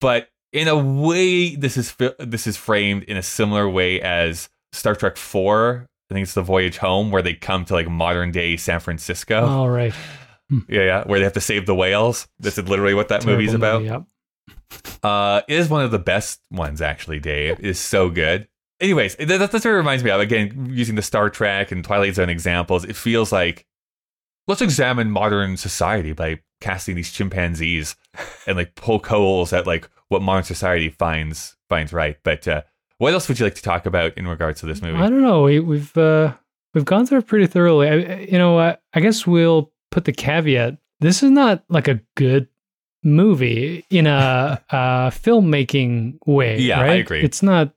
[SPEAKER 2] but in a way, this is this is framed in a similar way as Star Trek Four. I think it's the Voyage Home, where they come to like modern day San Francisco.
[SPEAKER 3] All right.
[SPEAKER 2] Yeah, yeah, where they have to save the whales. This is literally what that
[SPEAKER 3] Terrible
[SPEAKER 2] movie's about.
[SPEAKER 3] movie, Yep.
[SPEAKER 2] Uh, it is one of the best ones, actually. Dave it is so good. anyways, that, that's what it reminds me of. Again, using the Star Trek and Twilight Zone examples, it feels like let's examine modern society by casting these chimpanzees and like poke holes at like what modern society finds finds right. But uh, what else would you like to talk about in regards to this movie?
[SPEAKER 3] I don't know. We, we've uh, we've gone through it pretty thoroughly. I, you know, I, I guess we'll put the caveat: this is not like a good movie in a, a filmmaking way.
[SPEAKER 2] Yeah, I
[SPEAKER 3] right?
[SPEAKER 2] agree.
[SPEAKER 3] It's not.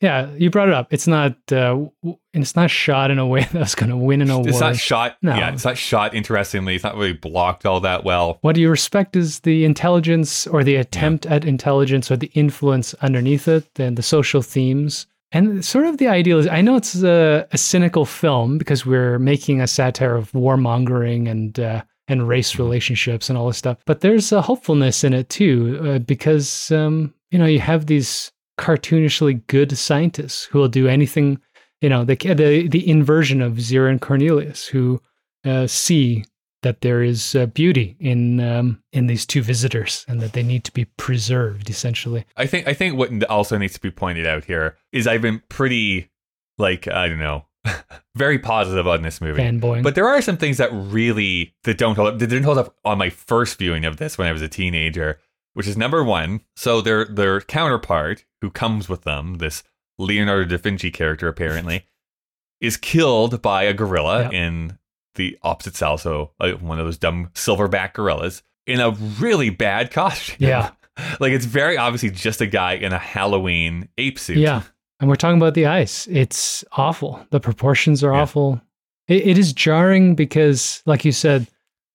[SPEAKER 3] Yeah, you brought it up. It's not. Uh, it's not shot in a way that's going to win an award.
[SPEAKER 2] It's not shot.
[SPEAKER 3] No.
[SPEAKER 2] Yeah, it's not shot interestingly. It's not really blocked all that well.
[SPEAKER 3] what do you respect is the intelligence or the attempt at intelligence or the influence underneath it and the social themes and sort of the ideal is i know it's a, a cynical film because we're making a satire of warmongering and uh, and race relationships and all this stuff but there's a hopefulness in it too uh, because um, you know you have these cartoonishly good scientists who will do anything you know the the, the inversion of zira and cornelius who uh, see that there is uh, beauty in um, in these two visitors and that they need to be preserved essentially
[SPEAKER 2] I think I think what also needs to be pointed out here is I've been pretty like I don't know very positive on this movie.
[SPEAKER 3] fanboying
[SPEAKER 2] But there are some things that really that don't hold up. That didn't hold up on my first viewing of this when I was a teenager. Which is number one. So their their counterpart, who comes with them, this Leonardo da Vinci character apparently, is killed by a gorilla
[SPEAKER 3] Yep.
[SPEAKER 2] in the opposite cell. So one of those dumb silverback gorillas in a really bad costume.
[SPEAKER 3] Yeah.
[SPEAKER 2] like it's very obviously just a guy in a Halloween ape suit.
[SPEAKER 3] Yeah. And we're talking about the ice. It's awful. The proportions are
[SPEAKER 2] Yeah.
[SPEAKER 3] awful. It, it is jarring because, like you said,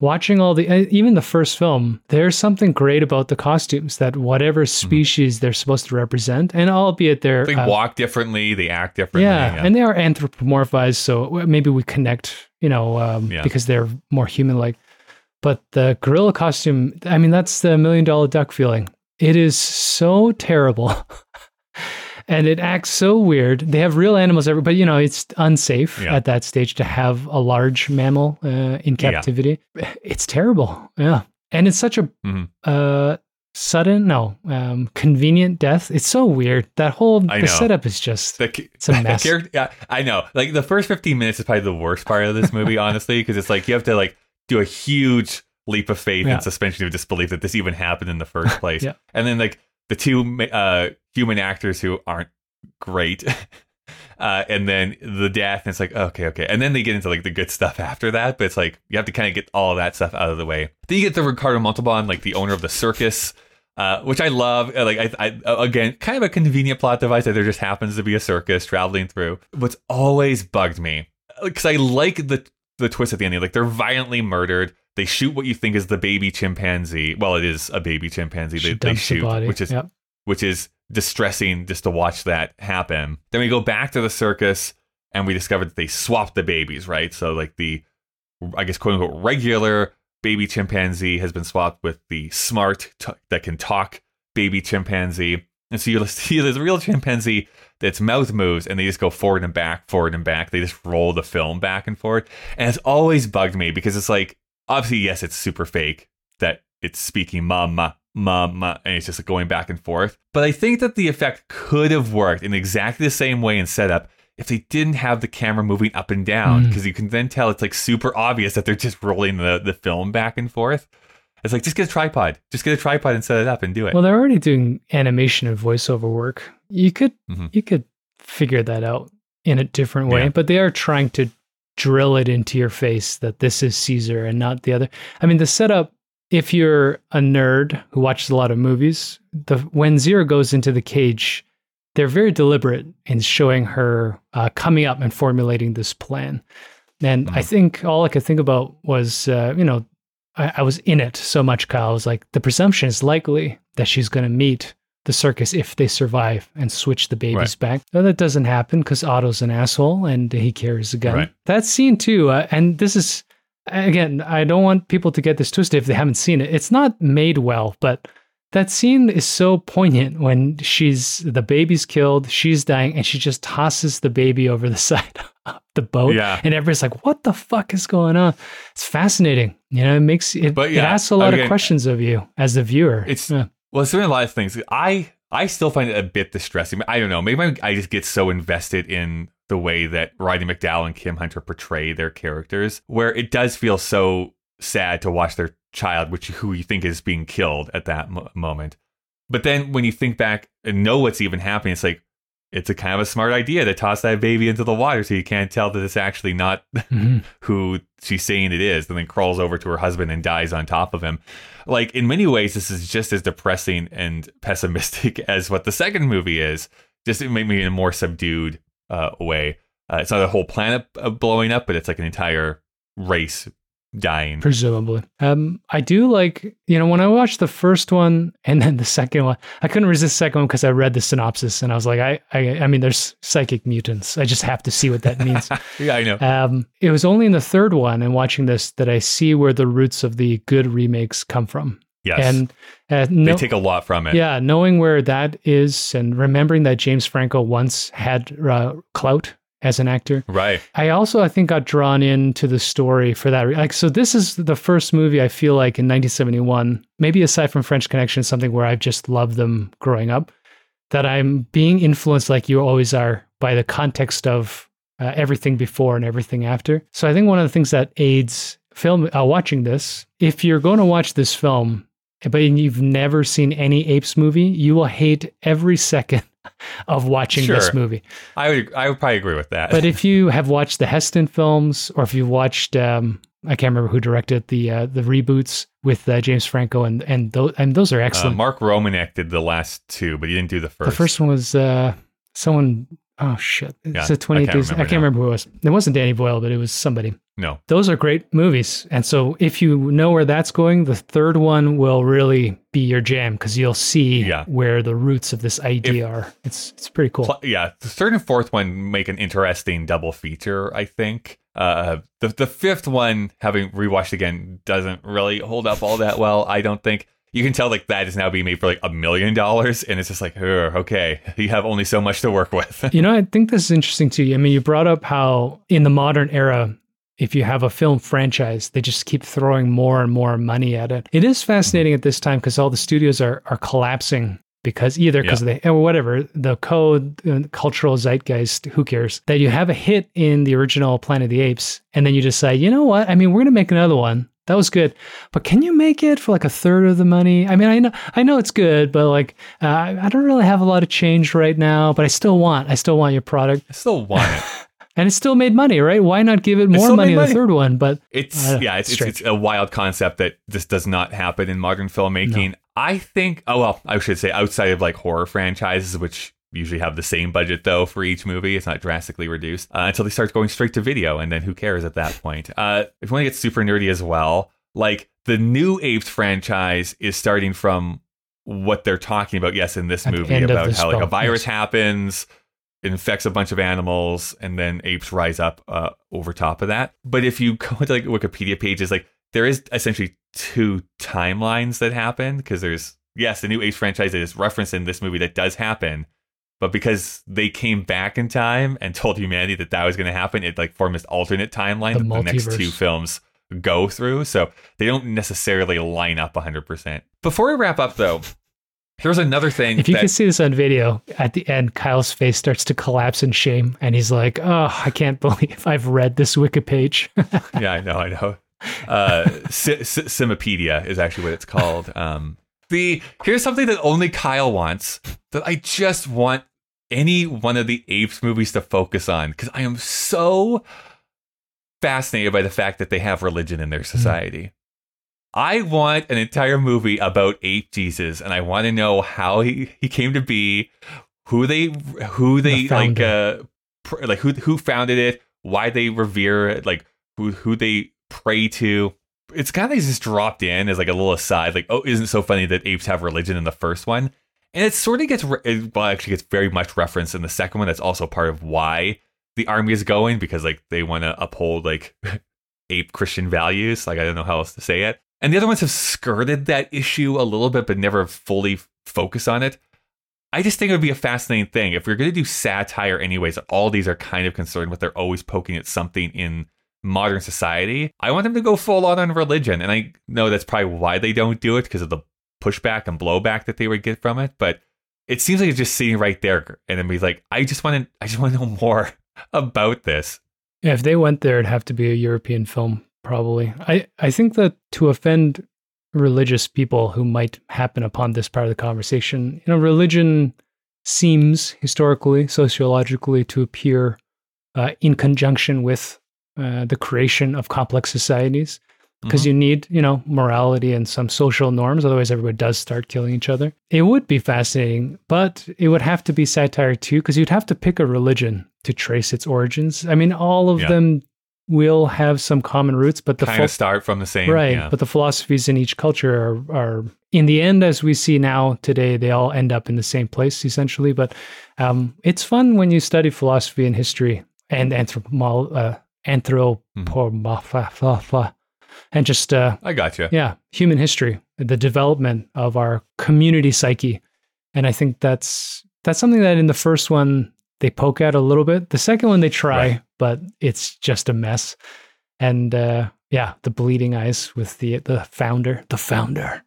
[SPEAKER 3] watching all the, even the first film, there's something great about the costumes that whatever species they're supposed to represent, and albeit they're.
[SPEAKER 2] They
[SPEAKER 3] uh,
[SPEAKER 2] walk differently, they act differently.
[SPEAKER 3] yeah, and they are anthropomorphized, so maybe we connect, you know, um,
[SPEAKER 2] Yeah.
[SPEAKER 3] because they're more human-like. But the gorilla costume, I mean, that's the million-dollar duck feeling. It is so terrible, and it acts so weird. They have real animals, every, but you know, it's unsafe
[SPEAKER 2] Yeah.
[SPEAKER 3] at that stage to have a large mammal uh, in
[SPEAKER 2] Yeah.
[SPEAKER 3] captivity. It's terrible, yeah, and it's such a
[SPEAKER 2] Mhm.
[SPEAKER 3] uh, sudden, no, um, convenient death. It's so weird. That whole the setup is just.
[SPEAKER 2] The,
[SPEAKER 3] It's a mess.
[SPEAKER 2] character, yeah, I know. Like the first 15 minutes is probably the worst part of this movie, honestly, because it's like you have to like do a huge leap of faith
[SPEAKER 3] Yeah.
[SPEAKER 2] and suspension of disbelief that this even happened in the first place.
[SPEAKER 3] Yeah.
[SPEAKER 2] And then like the two uh, human actors who aren't great. Uh, and then the death, and it's like, okay, okay. And then they get into like the good stuff after that, but it's like you have to kind of get all of that stuff out of the way. Then you get the Ricardo Montalban, like the owner of the circus, uh, which I love. Uh, Like, I, I uh, again, kind of a convenient plot device that there just happens to be a circus traveling through. What's always bugged me because I like the the twist at the end. Like they're violently murdered. They shoot what you think is the baby chimpanzee. Well, it is a baby chimpanzee.
[SPEAKER 3] She
[SPEAKER 2] They, they
[SPEAKER 3] the
[SPEAKER 2] shoot,
[SPEAKER 3] body.
[SPEAKER 2] which is
[SPEAKER 3] Yep.
[SPEAKER 2] which is distressing just to watch that happen. Then we go back to the circus and we discover that they swapped the babies, right? So like the I guess quote unquote regular baby chimpanzee has been swapped with the smart t- that can talk baby chimpanzee. And so you'll see this real chimpanzee that's mouth moves and they just go forward and back, forward and back. They just roll the film back and forth. And it's always bugged me because it's like, obviously, yes, it's super fake that it's speaking mama, mama, and it's just going back and forth. But I think that the effect could have worked in exactly the same way and setup if they didn't have the camera moving up and down
[SPEAKER 3] Mm.
[SPEAKER 2] because you can then tell it's like super obvious that they're just rolling the, the film back and forth. It's like just get a tripod, just get a tripod and set it up and do it.
[SPEAKER 3] Well, they're already doing animation and voiceover work. You could
[SPEAKER 2] Mhm.
[SPEAKER 3] you could figure that out in a different way,
[SPEAKER 2] Yeah.
[SPEAKER 3] but they are trying to drill it into your face that this is Caesar and not the other. I mean, the setup. If you're a nerd who watches a lot of movies, the when Zira goes into the cage, they're very deliberate in showing her uh, coming up and formulating this plan. And I
[SPEAKER 2] Mhm.
[SPEAKER 3] think all I could think about was, uh, you know, I, I was in it so much, Kyle. I was like, the presumption is likely that she's going to meet the circus if they survive and switch the babies back. Though that doesn't happen because Otto's an asshole and he carries a gun.
[SPEAKER 2] Right.
[SPEAKER 3] That scene too, uh, and this is again, I don't want people to get this twisted if they haven't seen it. It's not made well, but that scene is so poignant when she's the baby's killed, she's dying, and she just tosses the baby over the side of the boat.
[SPEAKER 2] Yeah.
[SPEAKER 3] And everybody's like, what the fuck is going on? It's fascinating. You know, it makes it,
[SPEAKER 2] But
[SPEAKER 3] it asks a lot
[SPEAKER 2] again,
[SPEAKER 3] of questions of you as the viewer.
[SPEAKER 2] it's-
[SPEAKER 3] Yeah.
[SPEAKER 2] Well, it's doing a lot of things. I I still find it a bit distressing. I don't know. Maybe I just get so invested in the way that Roddy McDowall and Kim Hunter portray their characters, where it does feel so sad to watch their child, which who you think is being killed at that mo- moment. But then when you think back and know what's even happening, it's like it's a kind of a smart idea to toss that baby into the water so you can't tell that it's actually not
[SPEAKER 3] Mhm.
[SPEAKER 2] who she's saying it is, and then crawls over to her husband and dies on top of him. Like in many ways, this is just as depressing and pessimistic as what the second movie is, just it maybe in a more subdued uh, way. Uh, it's not a whole planet uh, blowing up, but it's like an entire race dying.
[SPEAKER 3] presumably. Um, I do like, you know, when I watched the first one and then the second one, I couldn't resist the second one because I read the synopsis and I was like, I, I, I mean, there's psychic mutants. I just have to see what that means.
[SPEAKER 2] yeah, I know.
[SPEAKER 3] um, it was only in the third one and watching this that I see where the roots of the good remakes come from.
[SPEAKER 2] Yes,
[SPEAKER 3] And uh,
[SPEAKER 2] they take a lot from it.
[SPEAKER 3] yeah, knowing where that is and remembering that James Franco once had uh, clout as an actor.
[SPEAKER 2] Right.
[SPEAKER 3] I also I think got drawn into the story for that. Like so this is the first movie I feel like in 1971, maybe aside from French Connection something where I've just loved them growing up that I'm being influenced like you always are by the context of uh, everything before and everything after. So I think one of the things that aids film uh, watching this, if you're going to watch this film but you've never seen any apes movie, you will hate every second of watching this
[SPEAKER 2] Sure.
[SPEAKER 3] movie.
[SPEAKER 2] I would I would probably agree with that.
[SPEAKER 3] But if you have watched the Heston films, or if you've watched, um, I can't remember who directed the uh, the reboots with uh, James Franco, and and those and those are
[SPEAKER 2] uh,
[SPEAKER 3] excellent.
[SPEAKER 2] Mark Romanek did the last two, but he didn't do the first.
[SPEAKER 3] the first one was uh, someone. Oh shit! It's a twenty
[SPEAKER 2] I can't
[SPEAKER 3] days. I
[SPEAKER 2] remember
[SPEAKER 3] can't
[SPEAKER 2] now.
[SPEAKER 3] remember who it was. It wasn't Danny Boyle, but it was somebody.
[SPEAKER 2] No.
[SPEAKER 3] Those are great movies, and so if you know where that's going, the third one will really be your jam because you'll see
[SPEAKER 2] Yeah.
[SPEAKER 3] where the roots of this idea are. It's it's pretty cool.
[SPEAKER 2] Pl- yeah, the third and fourth one make an interesting double feature. I think uh, the the fifth one, having rewatched again, doesn't really hold up all that well. I don't think you can tell like that is now being made for like a million dollars, and it's just like, okay, you have only so much to work with.
[SPEAKER 3] You know, I think this is interesting too. I mean, you brought up how in the modern era, if you have a film franchise, they just keep throwing more and more money at it. It is fascinating at this time because all the studios are are collapsing because either because they or whatever the code, uh, cultural zeitgeist, who cares that you have a hit in the original Planet of the Apes, and then you decide, you know what? I mean, we're gonna make another one. That was good, but can you make it for like a third of the money? I mean, I know, I know it's good, but like, uh, I don't really have a lot of change right now. But I still want, I still want your product,
[SPEAKER 2] I still want it.
[SPEAKER 3] and it still made money, right? Why not give it more money in the third one? But
[SPEAKER 2] It's
[SPEAKER 3] Uh,
[SPEAKER 2] yeah, it's, it's it's a wild concept that this does not happen in modern filmmaking. I think. Oh well, I should say outside of like horror franchises, which usually have the same budget though for each movie. It's not drastically reduced uh, until they start going straight to video, and then who cares at that point? Uh, if you want to get super nerdy as well, like the new Apes franchise is starting from what they're talking about. Yes, in this
[SPEAKER 3] At
[SPEAKER 2] movie about how like a virus
[SPEAKER 3] yes.
[SPEAKER 2] happens infects a bunch of animals and then apes rise up uh, over top of that but if you go to like wikipedia pages like there is essentially two timelines that happen because there's yes the new apes franchise is referenced in this movie that does happen but because they came back in time and told humanity that that was going to happen it like formed this alternate timeline
[SPEAKER 3] The
[SPEAKER 2] that the next two films go through so they don't necessarily line up 100% before we wrap up though here's another thing
[SPEAKER 3] if you
[SPEAKER 2] that,
[SPEAKER 3] can see this on video, at the end, Kyle's face starts to collapse in shame, and he's like, "Oh, I can't believe I've read this wiki page."
[SPEAKER 2] yeah, I know, I know. Uh, C- C- Simipedia is actually what it's called. Um, the here's something that only Kyle wants that I just want any one of the apes movies to focus on because I am so fascinated by the fact that they have religion in their society. I want an entire movie about ape Jesus, and I want to know how he, he came to be, who they who they like uh pr- like who who founded it, why they revere it, like who who they pray to. It's kind of just dropped in as like a little aside, like oh, isn't it so funny that apes have religion in the first one, and it sort of gets re- well actually gets very much referenced in the second one. That's also part of why the army is going because like they want to uphold like ape Christian values. Like I don't know how else to say it. And the other ones have skirted that issue a little bit, but never fully focus on it. I just think it would be a fascinating thing if we're going to do satire, anyways. All these are kind of concerned with. They're always poking at something in modern society. I want them to go full on on religion, and I know that's probably why they don't do it because of the pushback and blowback that they would get from it. But it seems like it's just sitting right there, and then be like, I just want to, I just want to know more about this.
[SPEAKER 3] Yeah, if they went there, it'd have to be a European film, probably. I, I think that to offend religious people who might happen upon this part of the conversation, you know, religion seems historically, sociologically, to appear uh, in conjunction with uh, the creation of complex societies because you need, you know, morality and some social norms. Otherwise, everybody does start killing each other. It would be fascinating, but it would have to be satire too, because you'd have to pick a religion to trace its origins. I mean, all of
[SPEAKER 2] Yeah.
[SPEAKER 3] them will have some common roots, but the
[SPEAKER 2] Kind of start from the same,
[SPEAKER 3] right,
[SPEAKER 2] yeah.
[SPEAKER 3] but the philosophies in each culture are, are, in the end, as we see now today, they all end up in the same place essentially. But um, it's fun when you study philosophy and history and anthropo- uh, anthropomorph- and just uh,
[SPEAKER 2] I got you.
[SPEAKER 3] yeah, human history, the development of our community psyche. And I think that's that's something that in the first one they poke at a little bit. The second one they try,
[SPEAKER 2] Right.
[SPEAKER 3] but it's just a mess. And uh, yeah, the bleeding eyes with the the founder, the founder.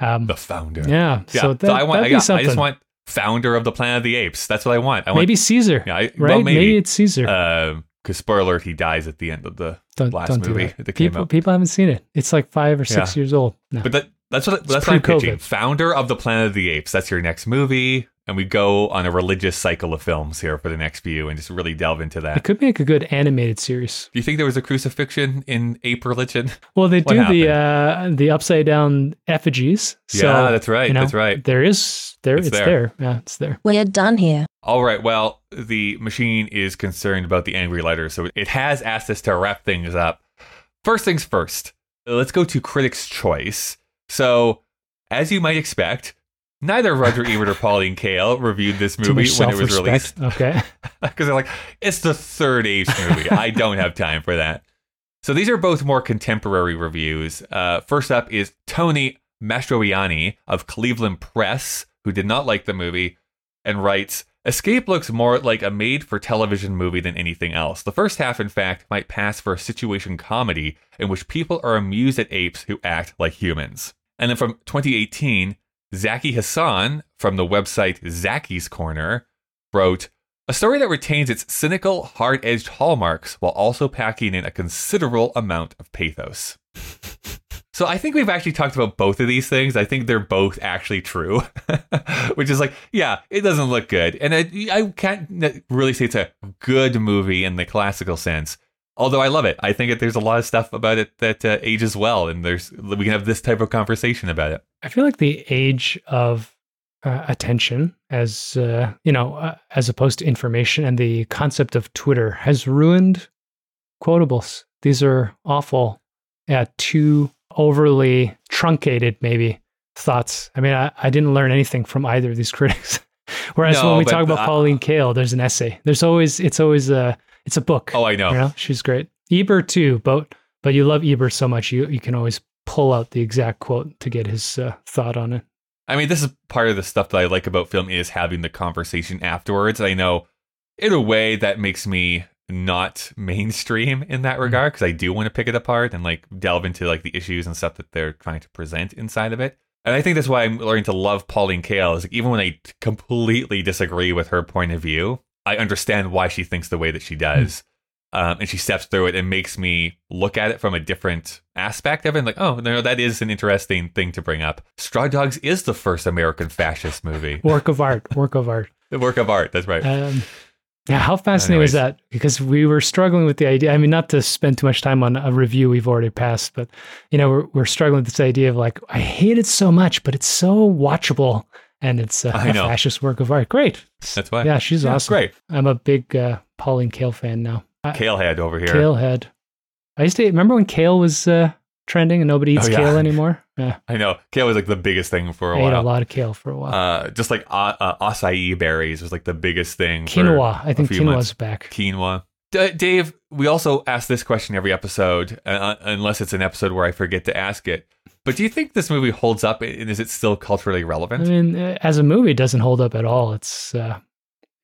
[SPEAKER 3] Um,
[SPEAKER 2] The founder.
[SPEAKER 3] yeah,
[SPEAKER 2] Yeah.
[SPEAKER 3] so that,
[SPEAKER 2] I want. I, got, I just want founder of the Planet of the Apes. That's what I want. I want
[SPEAKER 3] maybe Caesar,
[SPEAKER 2] Yeah, I-
[SPEAKER 3] right?
[SPEAKER 2] well, maybe.
[SPEAKER 3] it's Caesar.
[SPEAKER 2] Because spoiler alert, he dies at the end of the
[SPEAKER 3] don't
[SPEAKER 2] last
[SPEAKER 3] don't do
[SPEAKER 2] movie
[SPEAKER 3] that.
[SPEAKER 2] that came
[SPEAKER 3] people,
[SPEAKER 2] out.
[SPEAKER 3] people haven't seen it. It's like five or six
[SPEAKER 2] Yeah.
[SPEAKER 3] years old. No.
[SPEAKER 2] But that, that's what that's what I'm
[SPEAKER 3] pre-COVID.
[SPEAKER 2] pitching. Founder of the Planet of the Apes. That's your next movie, and we go on a religious cycle of films here for the next few, and just really delve into that.
[SPEAKER 3] it could make a good animated series.
[SPEAKER 2] Do you think there was a crucifixion in ape religion?
[SPEAKER 3] Well, they
[SPEAKER 2] What
[SPEAKER 3] do the uh, the upside down effigies. So,
[SPEAKER 2] Yeah, that's right,
[SPEAKER 3] you know,
[SPEAKER 2] that's right.
[SPEAKER 3] There is there.
[SPEAKER 2] It's
[SPEAKER 3] It's,
[SPEAKER 2] there.
[SPEAKER 3] there. Yeah, it's there.
[SPEAKER 4] We're done here.
[SPEAKER 2] All right. Well, the machine is concerned about the angry letter, so it has asked us to wrap things up. First things first. Let's go to critics' choice. So, as you might expect, neither Roger Ebert or Pauline Kael reviewed this movie when it was released.
[SPEAKER 3] Okay.
[SPEAKER 2] because they're like, it's the third Apes movie. I don't have time for that. So these are both more contemporary reviews. Uh, first up is Tony Mastroianni of Cleveland Press, who did not like the movie and writes, Escape looks more like a made for television movie than anything else. The first half, in fact, might pass for a situation comedy in which people are amused at apes who act like humans. And then from 2018, Zaki Hassan from the website Zaki's Corner wrote, a story that retains its cynical, hard edged hallmarks while also packing in a considerable amount of pathos. So I think we've actually talked about both of these things. I think they're both actually true, which is like, yeah, it doesn't look good, and I, I can't really say it's a good movie in the classical sense. Although I love it, I think that there's a lot of stuff about it that uh, ages well, and there's we can have this type of conversation about it.
[SPEAKER 3] I feel like the age of uh, attention, as uh, you know, uh, as opposed to information, and the concept of Twitter has ruined quotables. These are awful, uh, too overly truncated, maybe thoughts. I mean, I, I didn't learn anything from either of these critics. Whereas
[SPEAKER 2] No,
[SPEAKER 3] when we talk about
[SPEAKER 2] I-
[SPEAKER 3] Pauline Kael, there's an essay. There's always it's always a it's a book.
[SPEAKER 2] Oh, I know.
[SPEAKER 3] You know, she's great. Ebert too, but but you love Ebert so much, you you can always pull out the exact quote to get his uh, thought on it.
[SPEAKER 2] I mean, this is part of the stuff that I like about film is having the conversation afterwards. I know, in a way, that makes me not mainstream in that regard because I do want to pick it apart and like delve into like the issues and stuff that they're trying to present inside of it. And I think that's why I'm learning to love Pauline Kael. Is like even when I completely disagree with her point of view, I understand why she thinks the way that she does. Um, and she steps through it and makes me look at it from a different aspect of it. And Like, oh, no, that is an interesting thing to bring up. Straw Dogs is the first American fascist movie.
[SPEAKER 3] Work of art, work of art.
[SPEAKER 2] the work of art. That's right.
[SPEAKER 3] Um, yeah, how fascinating was
[SPEAKER 2] Anyways.
[SPEAKER 3] that? Because we were struggling with the idea. I mean, not to spend too much time on a review we've already passed, but you know, we're we're struggling with this idea of like, I hate it so much, but it's so watchable, and it's a,
[SPEAKER 2] I
[SPEAKER 3] a
[SPEAKER 2] know.
[SPEAKER 3] fascist work of art. Great.
[SPEAKER 2] That's why.
[SPEAKER 3] Yeah, she's
[SPEAKER 2] Yeah,
[SPEAKER 3] awesome.
[SPEAKER 2] Great.
[SPEAKER 3] I'm a big uh, Pauline Kael fan now. I-
[SPEAKER 2] Kale head over here.
[SPEAKER 3] Kale head. I used to remember when kale was uh, trending and nobody eats
[SPEAKER 2] Oh, yeah.
[SPEAKER 3] kale anymore. Yeah,
[SPEAKER 2] I know. Kale was like the biggest thing for a
[SPEAKER 3] I ate a lot of kale for a while.
[SPEAKER 2] Uh, just like uh, uh, acai berries was like the biggest thing.
[SPEAKER 3] quinoa. I think quinoa's
[SPEAKER 2] months.
[SPEAKER 3] back.
[SPEAKER 2] Quinoa. D- Dave, we also ask this question every episode, uh, unless it's an episode where I forget to ask it. But do you think this movie holds up, and is it still culturally relevant?
[SPEAKER 3] I mean, uh, as a movie, it doesn't hold up at all. It's uh,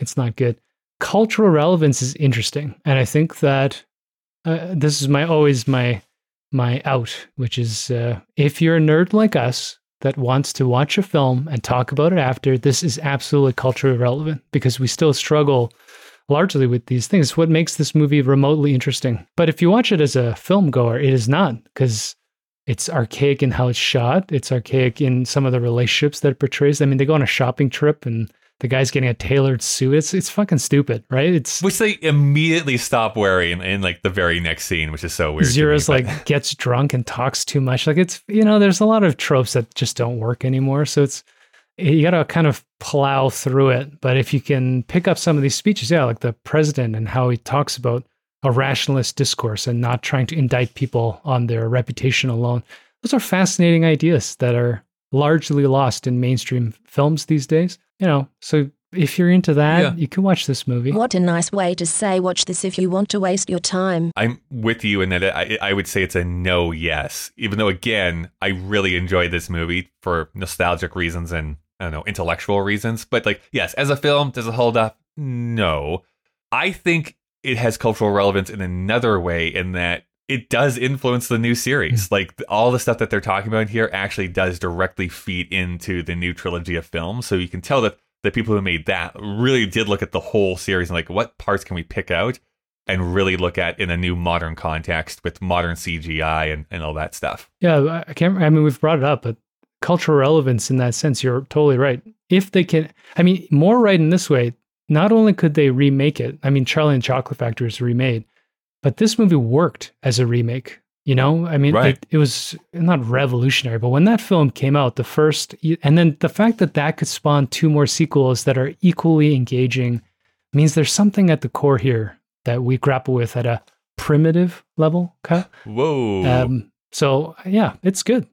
[SPEAKER 3] it's not good. Cultural relevance is interesting, and I think that uh, this is my always my my out, which is uh, if you're a nerd like us that wants to watch a film and talk about it after, this is absolutely culturally relevant because we still struggle largely with these things. What makes this movie remotely interesting. But if you watch it as a film goer, it is not because it's archaic in how it's shot. It's archaic in some of the relationships that it portrays. I mean, they go on a shopping trip and the guy's getting a tailored suit. It's it's fucking stupid, right? It's
[SPEAKER 2] Which they immediately stop wearing in like the very next scene, which is so weird. to me, Zira's
[SPEAKER 3] like gets drunk and talks too much. Like it's you know, there's a lot of tropes that just don't work anymore. So it's you got to kind of plow through it. But if you can pick up some of these speeches, yeah, like the president and how he talks about a rationalist discourse and not trying to indict people on their reputation alone, those are fascinating ideas that are largely lost in mainstream films these days. You know, so if you're into that,
[SPEAKER 2] Yeah.
[SPEAKER 3] you can watch this movie.
[SPEAKER 4] What a nice way to say watch this if you want to waste your time.
[SPEAKER 2] I'm with you in that I, I would say it's a no yes. Even though, again, I really enjoyed this movie for nostalgic reasons and I don't know intellectual reasons. But like, yes, as a film, does it hold up? No. I think it has cultural relevance in another way in that it does influence the new series. Hmm. Like all the stuff that they're talking about here actually does directly feed into the new trilogy of films. So you can tell that the people who made that really did look at the whole series and like what parts can we pick out and really look at in a new modern context with modern CGI and, and all that stuff.
[SPEAKER 3] Yeah, I- I can't. I mean, we've brought it up, but cultural relevance in that sense, you're totally right. If they can, I mean, more right in this way. Not only could they remake it, I mean, Charlie and Chocolate Factory is remade, but this movie worked as a remake. You know, I mean,
[SPEAKER 2] Right.
[SPEAKER 3] it, it was not revolutionary, but when that film came out, the first, and then the fact that that could spawn two more sequels that are equally engaging means there's something at the core here that we grapple with at a primitive level.
[SPEAKER 2] Whoa.
[SPEAKER 3] Um, so yeah, it's good.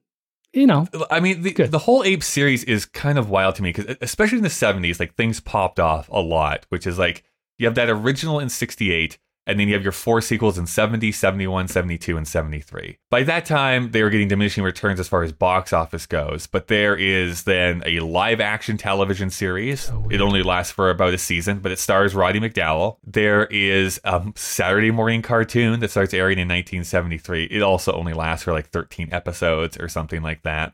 [SPEAKER 3] You know,
[SPEAKER 2] I mean, the,
[SPEAKER 3] Good.
[SPEAKER 2] the whole Ape series is kind of wild to me because, especially in the 70s, like things popped off a lot, which is like you have that original in 68, and then you have your four sequels in 70, 71, 72, and 73. By that time, they were getting diminishing returns as far as box office goes, but there is then a live action television series. it only lasts for about a season, but it stars Roddy McDowall. There is a Saturday morning cartoon that starts airing in 1973. It also only lasts for like 13 episodes or something like that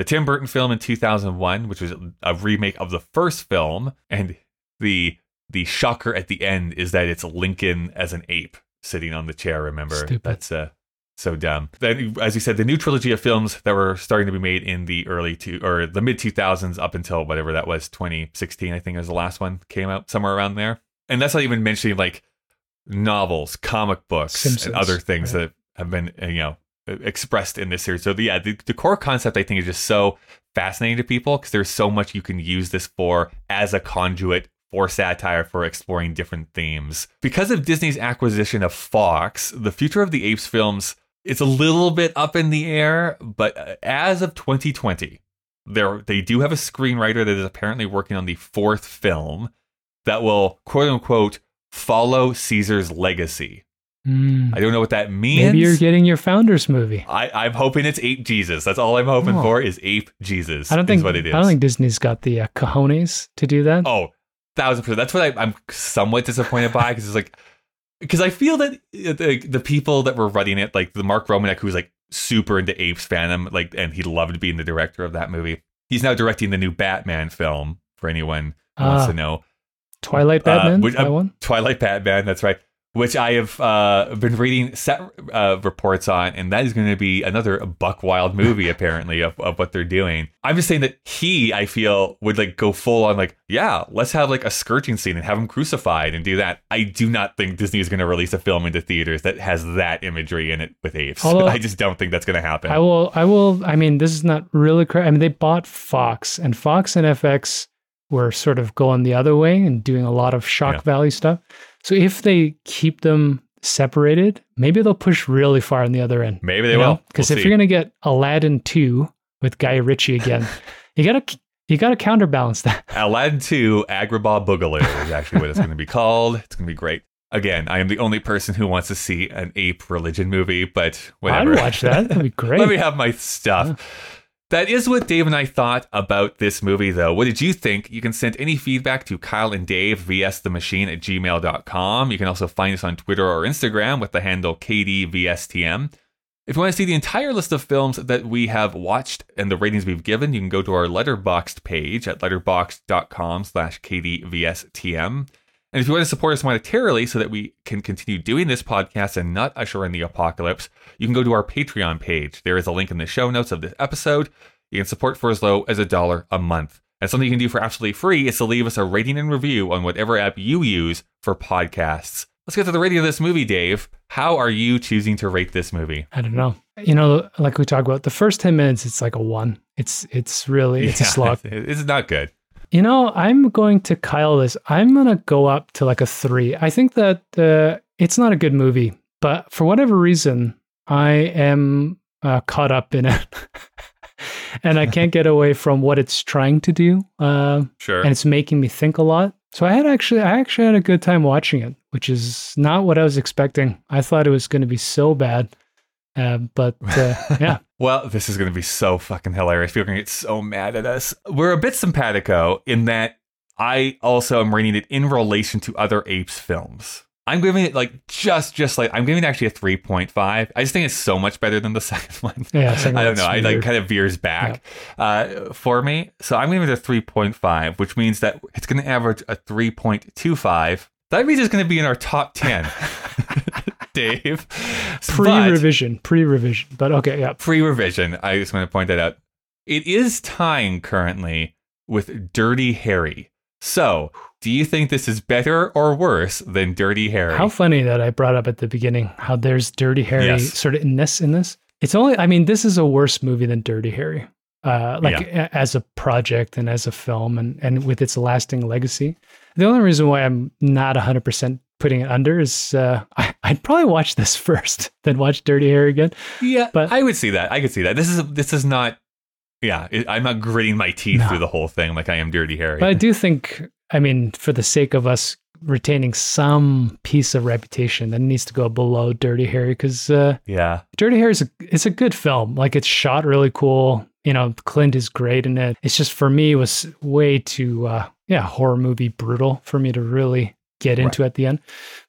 [SPEAKER 2] the Tim Burton film in 2001, which was a remake of the first film, and the the shocker at the end is that it's Lincoln as an ape sitting on the chair. Remember,
[SPEAKER 3] Stupid.
[SPEAKER 2] that's uh, so dumb. Then, as you said, the new trilogy of films that were starting to be made in the early two or the mid 2000s up until whatever that was, 2016, I think was the last one came out somewhere around there, and that's not even mentioning like novels, comic books,
[SPEAKER 3] Simpsons,
[SPEAKER 2] and other things
[SPEAKER 3] right.
[SPEAKER 2] that have been uh, you know expressed in this series. So the, yeah, the, the core concept I think is just so fascinating to people because there's so much you can use this for as a conduit for satire for exploring different themes. Because of Disney's acquisition of Fox, the future of the Apes films it's a little bit up in the air, but uh, as of 2020, there they do have a screenwriter that is apparently working on the fourth film that will quote unquote follow Caesar's legacy.
[SPEAKER 3] Mm.
[SPEAKER 2] I don't know what that means.
[SPEAKER 3] maybe you're getting your founders movie.
[SPEAKER 2] I, I'm hoping it's Ape Jesus. That's all I'm hoping
[SPEAKER 3] Oh.
[SPEAKER 2] for is Ape Jesus.
[SPEAKER 3] I don't
[SPEAKER 2] is
[SPEAKER 3] think
[SPEAKER 2] what it is.
[SPEAKER 3] I don't think Disney's got the uh, cojones to do that.
[SPEAKER 2] Oh, thousand percent. That's what I, I'm somewhat disappointed by because it's like because I feel that uh, the, the people that were running it, like the Mark Romanek, who's like super into Apes fandom, like and he loved being the director of that movie. He's now directing the new Batman film. For anyone who wants
[SPEAKER 3] Ah.
[SPEAKER 2] to know,
[SPEAKER 3] Twilight
[SPEAKER 2] Uh,
[SPEAKER 3] Batman,
[SPEAKER 2] which-
[SPEAKER 3] that
[SPEAKER 2] uh. Twilight Batman. That's right. Which I have uh, been reading set uh, reports on, and that is going to be another Buck Wild movie, apparently, of, of what they're doing. I'm just saying that he, I feel, would like go full on, like, yeah, let's have like a scourging scene and have him crucified and do that. I do not think Disney is going to release a film into theaters that has that imagery in it with apes.
[SPEAKER 3] Although-
[SPEAKER 2] I just don't think that's going to happen.
[SPEAKER 3] I will. I will. I mean, this is not really correct. I mean, they bought Fox, and Fox and FX were sort of going the other way and doing a lot of shock
[SPEAKER 2] Yeah.
[SPEAKER 3] value stuff. So if they keep them separated, maybe they'll push really far on the other end.
[SPEAKER 2] Maybe they will.
[SPEAKER 3] Because
[SPEAKER 2] We'll
[SPEAKER 3] if
[SPEAKER 2] see.
[SPEAKER 3] you're gonna get Aladdin two with Guy Ritchie again, you gotta you gotta counterbalance that.
[SPEAKER 2] Aladdin 2 Agrabah Boogaloo is actually what it's going to be called. It's going to be great. Again, I am the only person who wants to see an ape religion movie, but whatever.
[SPEAKER 3] I'd watch that. That'd be great.
[SPEAKER 2] Let me have my stuff. That is what Dave and I thought about this movie, though. What did you think? You can send any feedback to Kyle and Dave, vsthemachine at gmail.com. You can also find us on Twitter or Instagram with the handle KDVSTM. If you want to see the entire list of films that we have watched and the ratings we've given, you can go to our Letterboxd page at letterboxd.com slash kdvstm. And if you want to support us monetarily so that we can continue doing this podcast and not usher in the apocalypse, you can go to our Patreon page. There is a link in the show notes of this episode. You can support for as low as a dollar a month. And something you can do for absolutely free is to leave us a rating and review on whatever app you use for podcasts. Let's get to the rating of this movie, Dave. How are you choosing to rate this movie?
[SPEAKER 3] I don't know. You know, like we talked about, the first 10 minutes, it's like a one. It's, it's really, it's a slog.
[SPEAKER 2] It's not good.
[SPEAKER 3] You know, I'm going to Kyle this. I'm going to go up to like a three. I think that uh, it's not a good movie, but for whatever reason, I am uh, caught up in it. and I can't get away from what it's trying to do. Uh,
[SPEAKER 2] Sure.
[SPEAKER 3] and it's making me think a lot. So I had actually, I actually had a good time watching it, which is not what I was expecting. I thought it was going to be so bad, uh, but uh, yeah,
[SPEAKER 2] Well, this is going to be so fucking hilarious. People are going to get so mad at us. We're a bit simpatico in that I also am rating it in relation to other Apes films. I'm giving it like just, just like I'm giving it actually a 3.5. I just think it's so much better than the second one.
[SPEAKER 3] yeah. second
[SPEAKER 2] I don't know. I like kind of veers back uh, for me. So I'm giving it a 3.5, which means that it's going to average a 3.25. That means it's going to be in our top 10. Dave.
[SPEAKER 3] Pre-revision, pre-revision. But okay, yeah.
[SPEAKER 2] pre revision. I just want to point that out. It is tying currently with Dirty Harry. So, do you think this is better or worse than Dirty Harry?
[SPEAKER 3] How funny that I brought up at the beginning how there's Dirty Harry
[SPEAKER 2] Yes.
[SPEAKER 3] sort of in this. In this, it's only. I mean, this is a worse movie than Dirty Harry. Uh, like a- as a project and as a film and and with its lasting legacy. The only reason why I'm not 100 percent putting it under is uh, I, I'd probably watch this first, then watch Dirty Harry again.
[SPEAKER 2] yeah,
[SPEAKER 3] but-
[SPEAKER 2] I would see that. I could see that. This is this is not. Yeah, it, I'm not gritting my teeth
[SPEAKER 3] No.
[SPEAKER 2] through the whole thing like I am Dirty Harry.
[SPEAKER 3] But I do think, I mean, for the sake of us retaining some piece of reputation, that needs to go below Dirty Harry because uh,
[SPEAKER 2] yeah,
[SPEAKER 3] Dirty Harry is a, it's a good film. Like it's shot really cool. You know, Clint is great in it. It's just for me it was way too uh, yeah horror movie brutal for me to really get into at the end.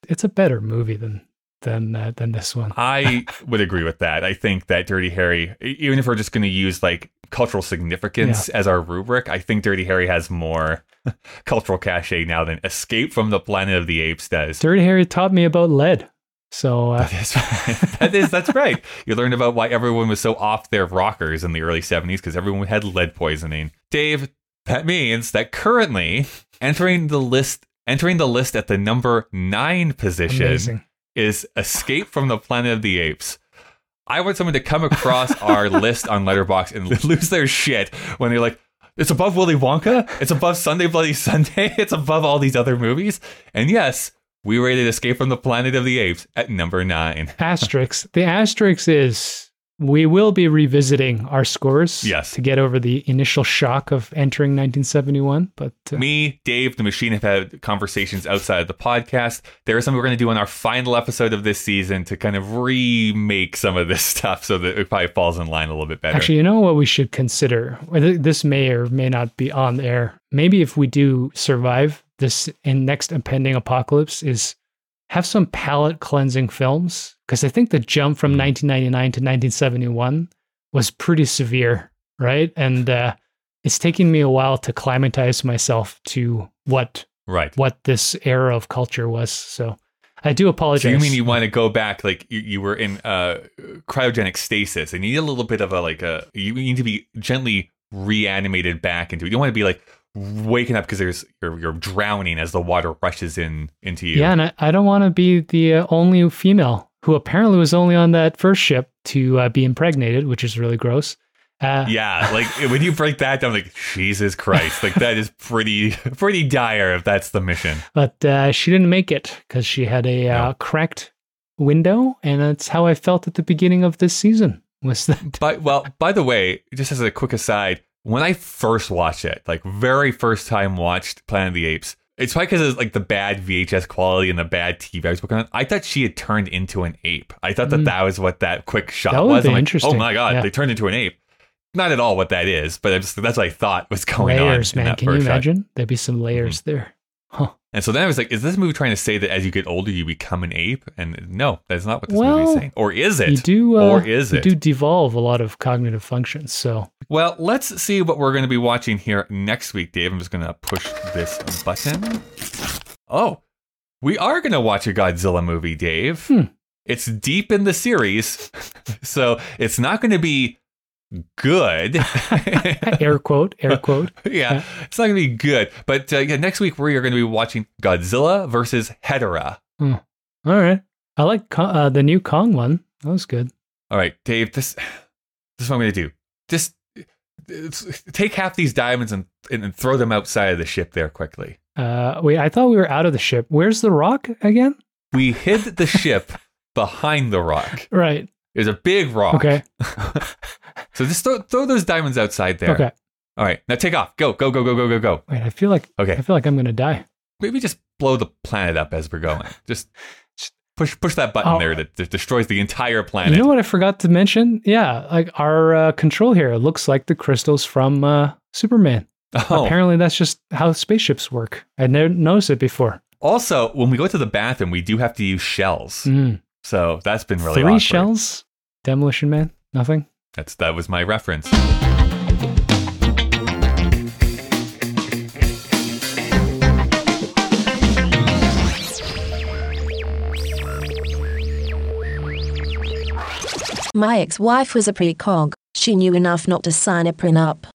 [SPEAKER 3] It's a better movie than than uh, than this one.
[SPEAKER 2] I would agree with that. I think that Dirty Harry, even if we're just going to use like cultural significance as our rubric, I think Dirty Harry has more cultural cachet now than Escape from the Planet of the Apes does.
[SPEAKER 3] Dirty Harry taught me about lead. So uh,
[SPEAKER 2] That is, that is that's right. You learned about why everyone was so off their rockers in the early 70s because everyone had lead poisoning. Dave, that means that currently entering the list entering the list at the number 9 position
[SPEAKER 3] amazing.
[SPEAKER 2] is Escape from the Planet of the Apes. I want someone to come across our list on Letterboxd and lose their shit when they're like, it's above Willy Wonka, it's above Sunday Bloody Sunday, it's above all these other movies. And yes, we rated Escape from the Planet of the Apes at number nine.
[SPEAKER 3] Asterix. The asterisk is we will be revisiting our scores
[SPEAKER 2] Yes.
[SPEAKER 3] to get over the initial shock of entering 1971. But uh,
[SPEAKER 2] Me, Dave, the machine have had conversations outside of the podcast. There is something we're going to do on our final episode of this season to kind of remake some of this stuff so that it probably falls in line a little bit better.
[SPEAKER 3] actually, you know what we should consider? This may or may not be on there. Maybe if we do survive this and next impending apocalypse, is have some palate cleansing films because I think the jump from 1999 to 1971 was pretty severe, right? And uh, it's taking me a while to climatize myself to what
[SPEAKER 2] right.
[SPEAKER 3] what this era of culture was. So I do apologize.
[SPEAKER 2] So you mean you want to go back like you, you were in uh, cryogenic stasis and you need a little bit of a like a you need to be gently reanimated back into it. You don't want to be like waking up because there's you're, you're drowning as the water rushes in into you.
[SPEAKER 3] yeah, and I, I don't want to be the uh, only female who apparently was only on that first ship to uh, be impregnated, which is really gross. Uh,
[SPEAKER 2] Yeah, like when you break that down, like Jesus Christ, like that is pretty pretty dire if that's the mission.
[SPEAKER 3] But uh, she didn't make it because she had a uh,
[SPEAKER 2] No.
[SPEAKER 3] cracked window, and that's how I felt at the beginning of this season. Was that
[SPEAKER 2] But well, by the way, just as a quick aside, when I first watched it, like very first time watched Planet of the Apes, it's probably because of like the bad VHS quality and the bad TV I was working on. I thought she had turned into an ape. I thought that
[SPEAKER 3] Mm.
[SPEAKER 2] that was what that quick shot
[SPEAKER 3] That
[SPEAKER 2] was. I'm like,
[SPEAKER 3] interesting.
[SPEAKER 2] oh my god,
[SPEAKER 3] Yeah.
[SPEAKER 2] they turned into an ape. Not at all what that is, but I'm just, that's what I thought was going
[SPEAKER 3] layers,
[SPEAKER 2] on. in
[SPEAKER 3] man? Can you
[SPEAKER 2] first shot.
[SPEAKER 3] imagine? There'd be some layers there. Huh.
[SPEAKER 2] And so then I was like, is this movie trying to say that as you get older, you become an ape? And no, that's not what this
[SPEAKER 3] Well,
[SPEAKER 2] movie is saying. Or is it?
[SPEAKER 3] You do, uh,
[SPEAKER 2] or is
[SPEAKER 3] you
[SPEAKER 2] it?
[SPEAKER 3] do devolve a lot of cognitive functions. So
[SPEAKER 2] Well, let's see what we're going to be watching here next week, Dave. I'm just going to push this button. Oh, we are going to watch a Godzilla movie, Dave.
[SPEAKER 3] Hmm.
[SPEAKER 2] It's deep in the series, so it's not going to be good.
[SPEAKER 3] air quote, air quote.
[SPEAKER 2] yeah, it's not going to be good. But uh, yeah, next week we are going to be watching Godzilla versus Hedorah.
[SPEAKER 3] All right. I like uh, the new Kong one. That was good.
[SPEAKER 2] All right, Dave. This this is what I'm going to do. Just take half these diamonds and and throw them outside of the ship there quickly.
[SPEAKER 3] Uh, wait, I thought we were out of the ship. Where's the rock again?
[SPEAKER 2] We hid the ship behind the rock.
[SPEAKER 3] Right.
[SPEAKER 2] There's a big rock.
[SPEAKER 3] Okay.
[SPEAKER 2] So just throw, throw those diamonds outside there.
[SPEAKER 3] Okay.
[SPEAKER 2] All right. Now take off. Go, go, go, go, go, go, go.
[SPEAKER 3] Wait, I feel like
[SPEAKER 2] Okay.
[SPEAKER 3] I feel like I'm gonna die.
[SPEAKER 2] Maybe just blow the planet up as we're going. Just push push that button
[SPEAKER 3] Oh.
[SPEAKER 2] there that, that destroys the entire planet.
[SPEAKER 3] You know what I forgot to mention? Yeah, like our uh, control here looks like the crystals from uh, Superman.
[SPEAKER 2] oh.
[SPEAKER 3] Apparently, that's just how spaceships work. I never noticed it before.
[SPEAKER 2] Also, when we go to the bathroom, we do have to use shells.
[SPEAKER 3] Mm.
[SPEAKER 2] So that's been really
[SPEAKER 3] Three
[SPEAKER 2] awkward.
[SPEAKER 3] shells. Demolition Man. Nothing.
[SPEAKER 2] That's that was my reference.
[SPEAKER 4] My ex wife was a precog. She knew enough not to sign a prenup.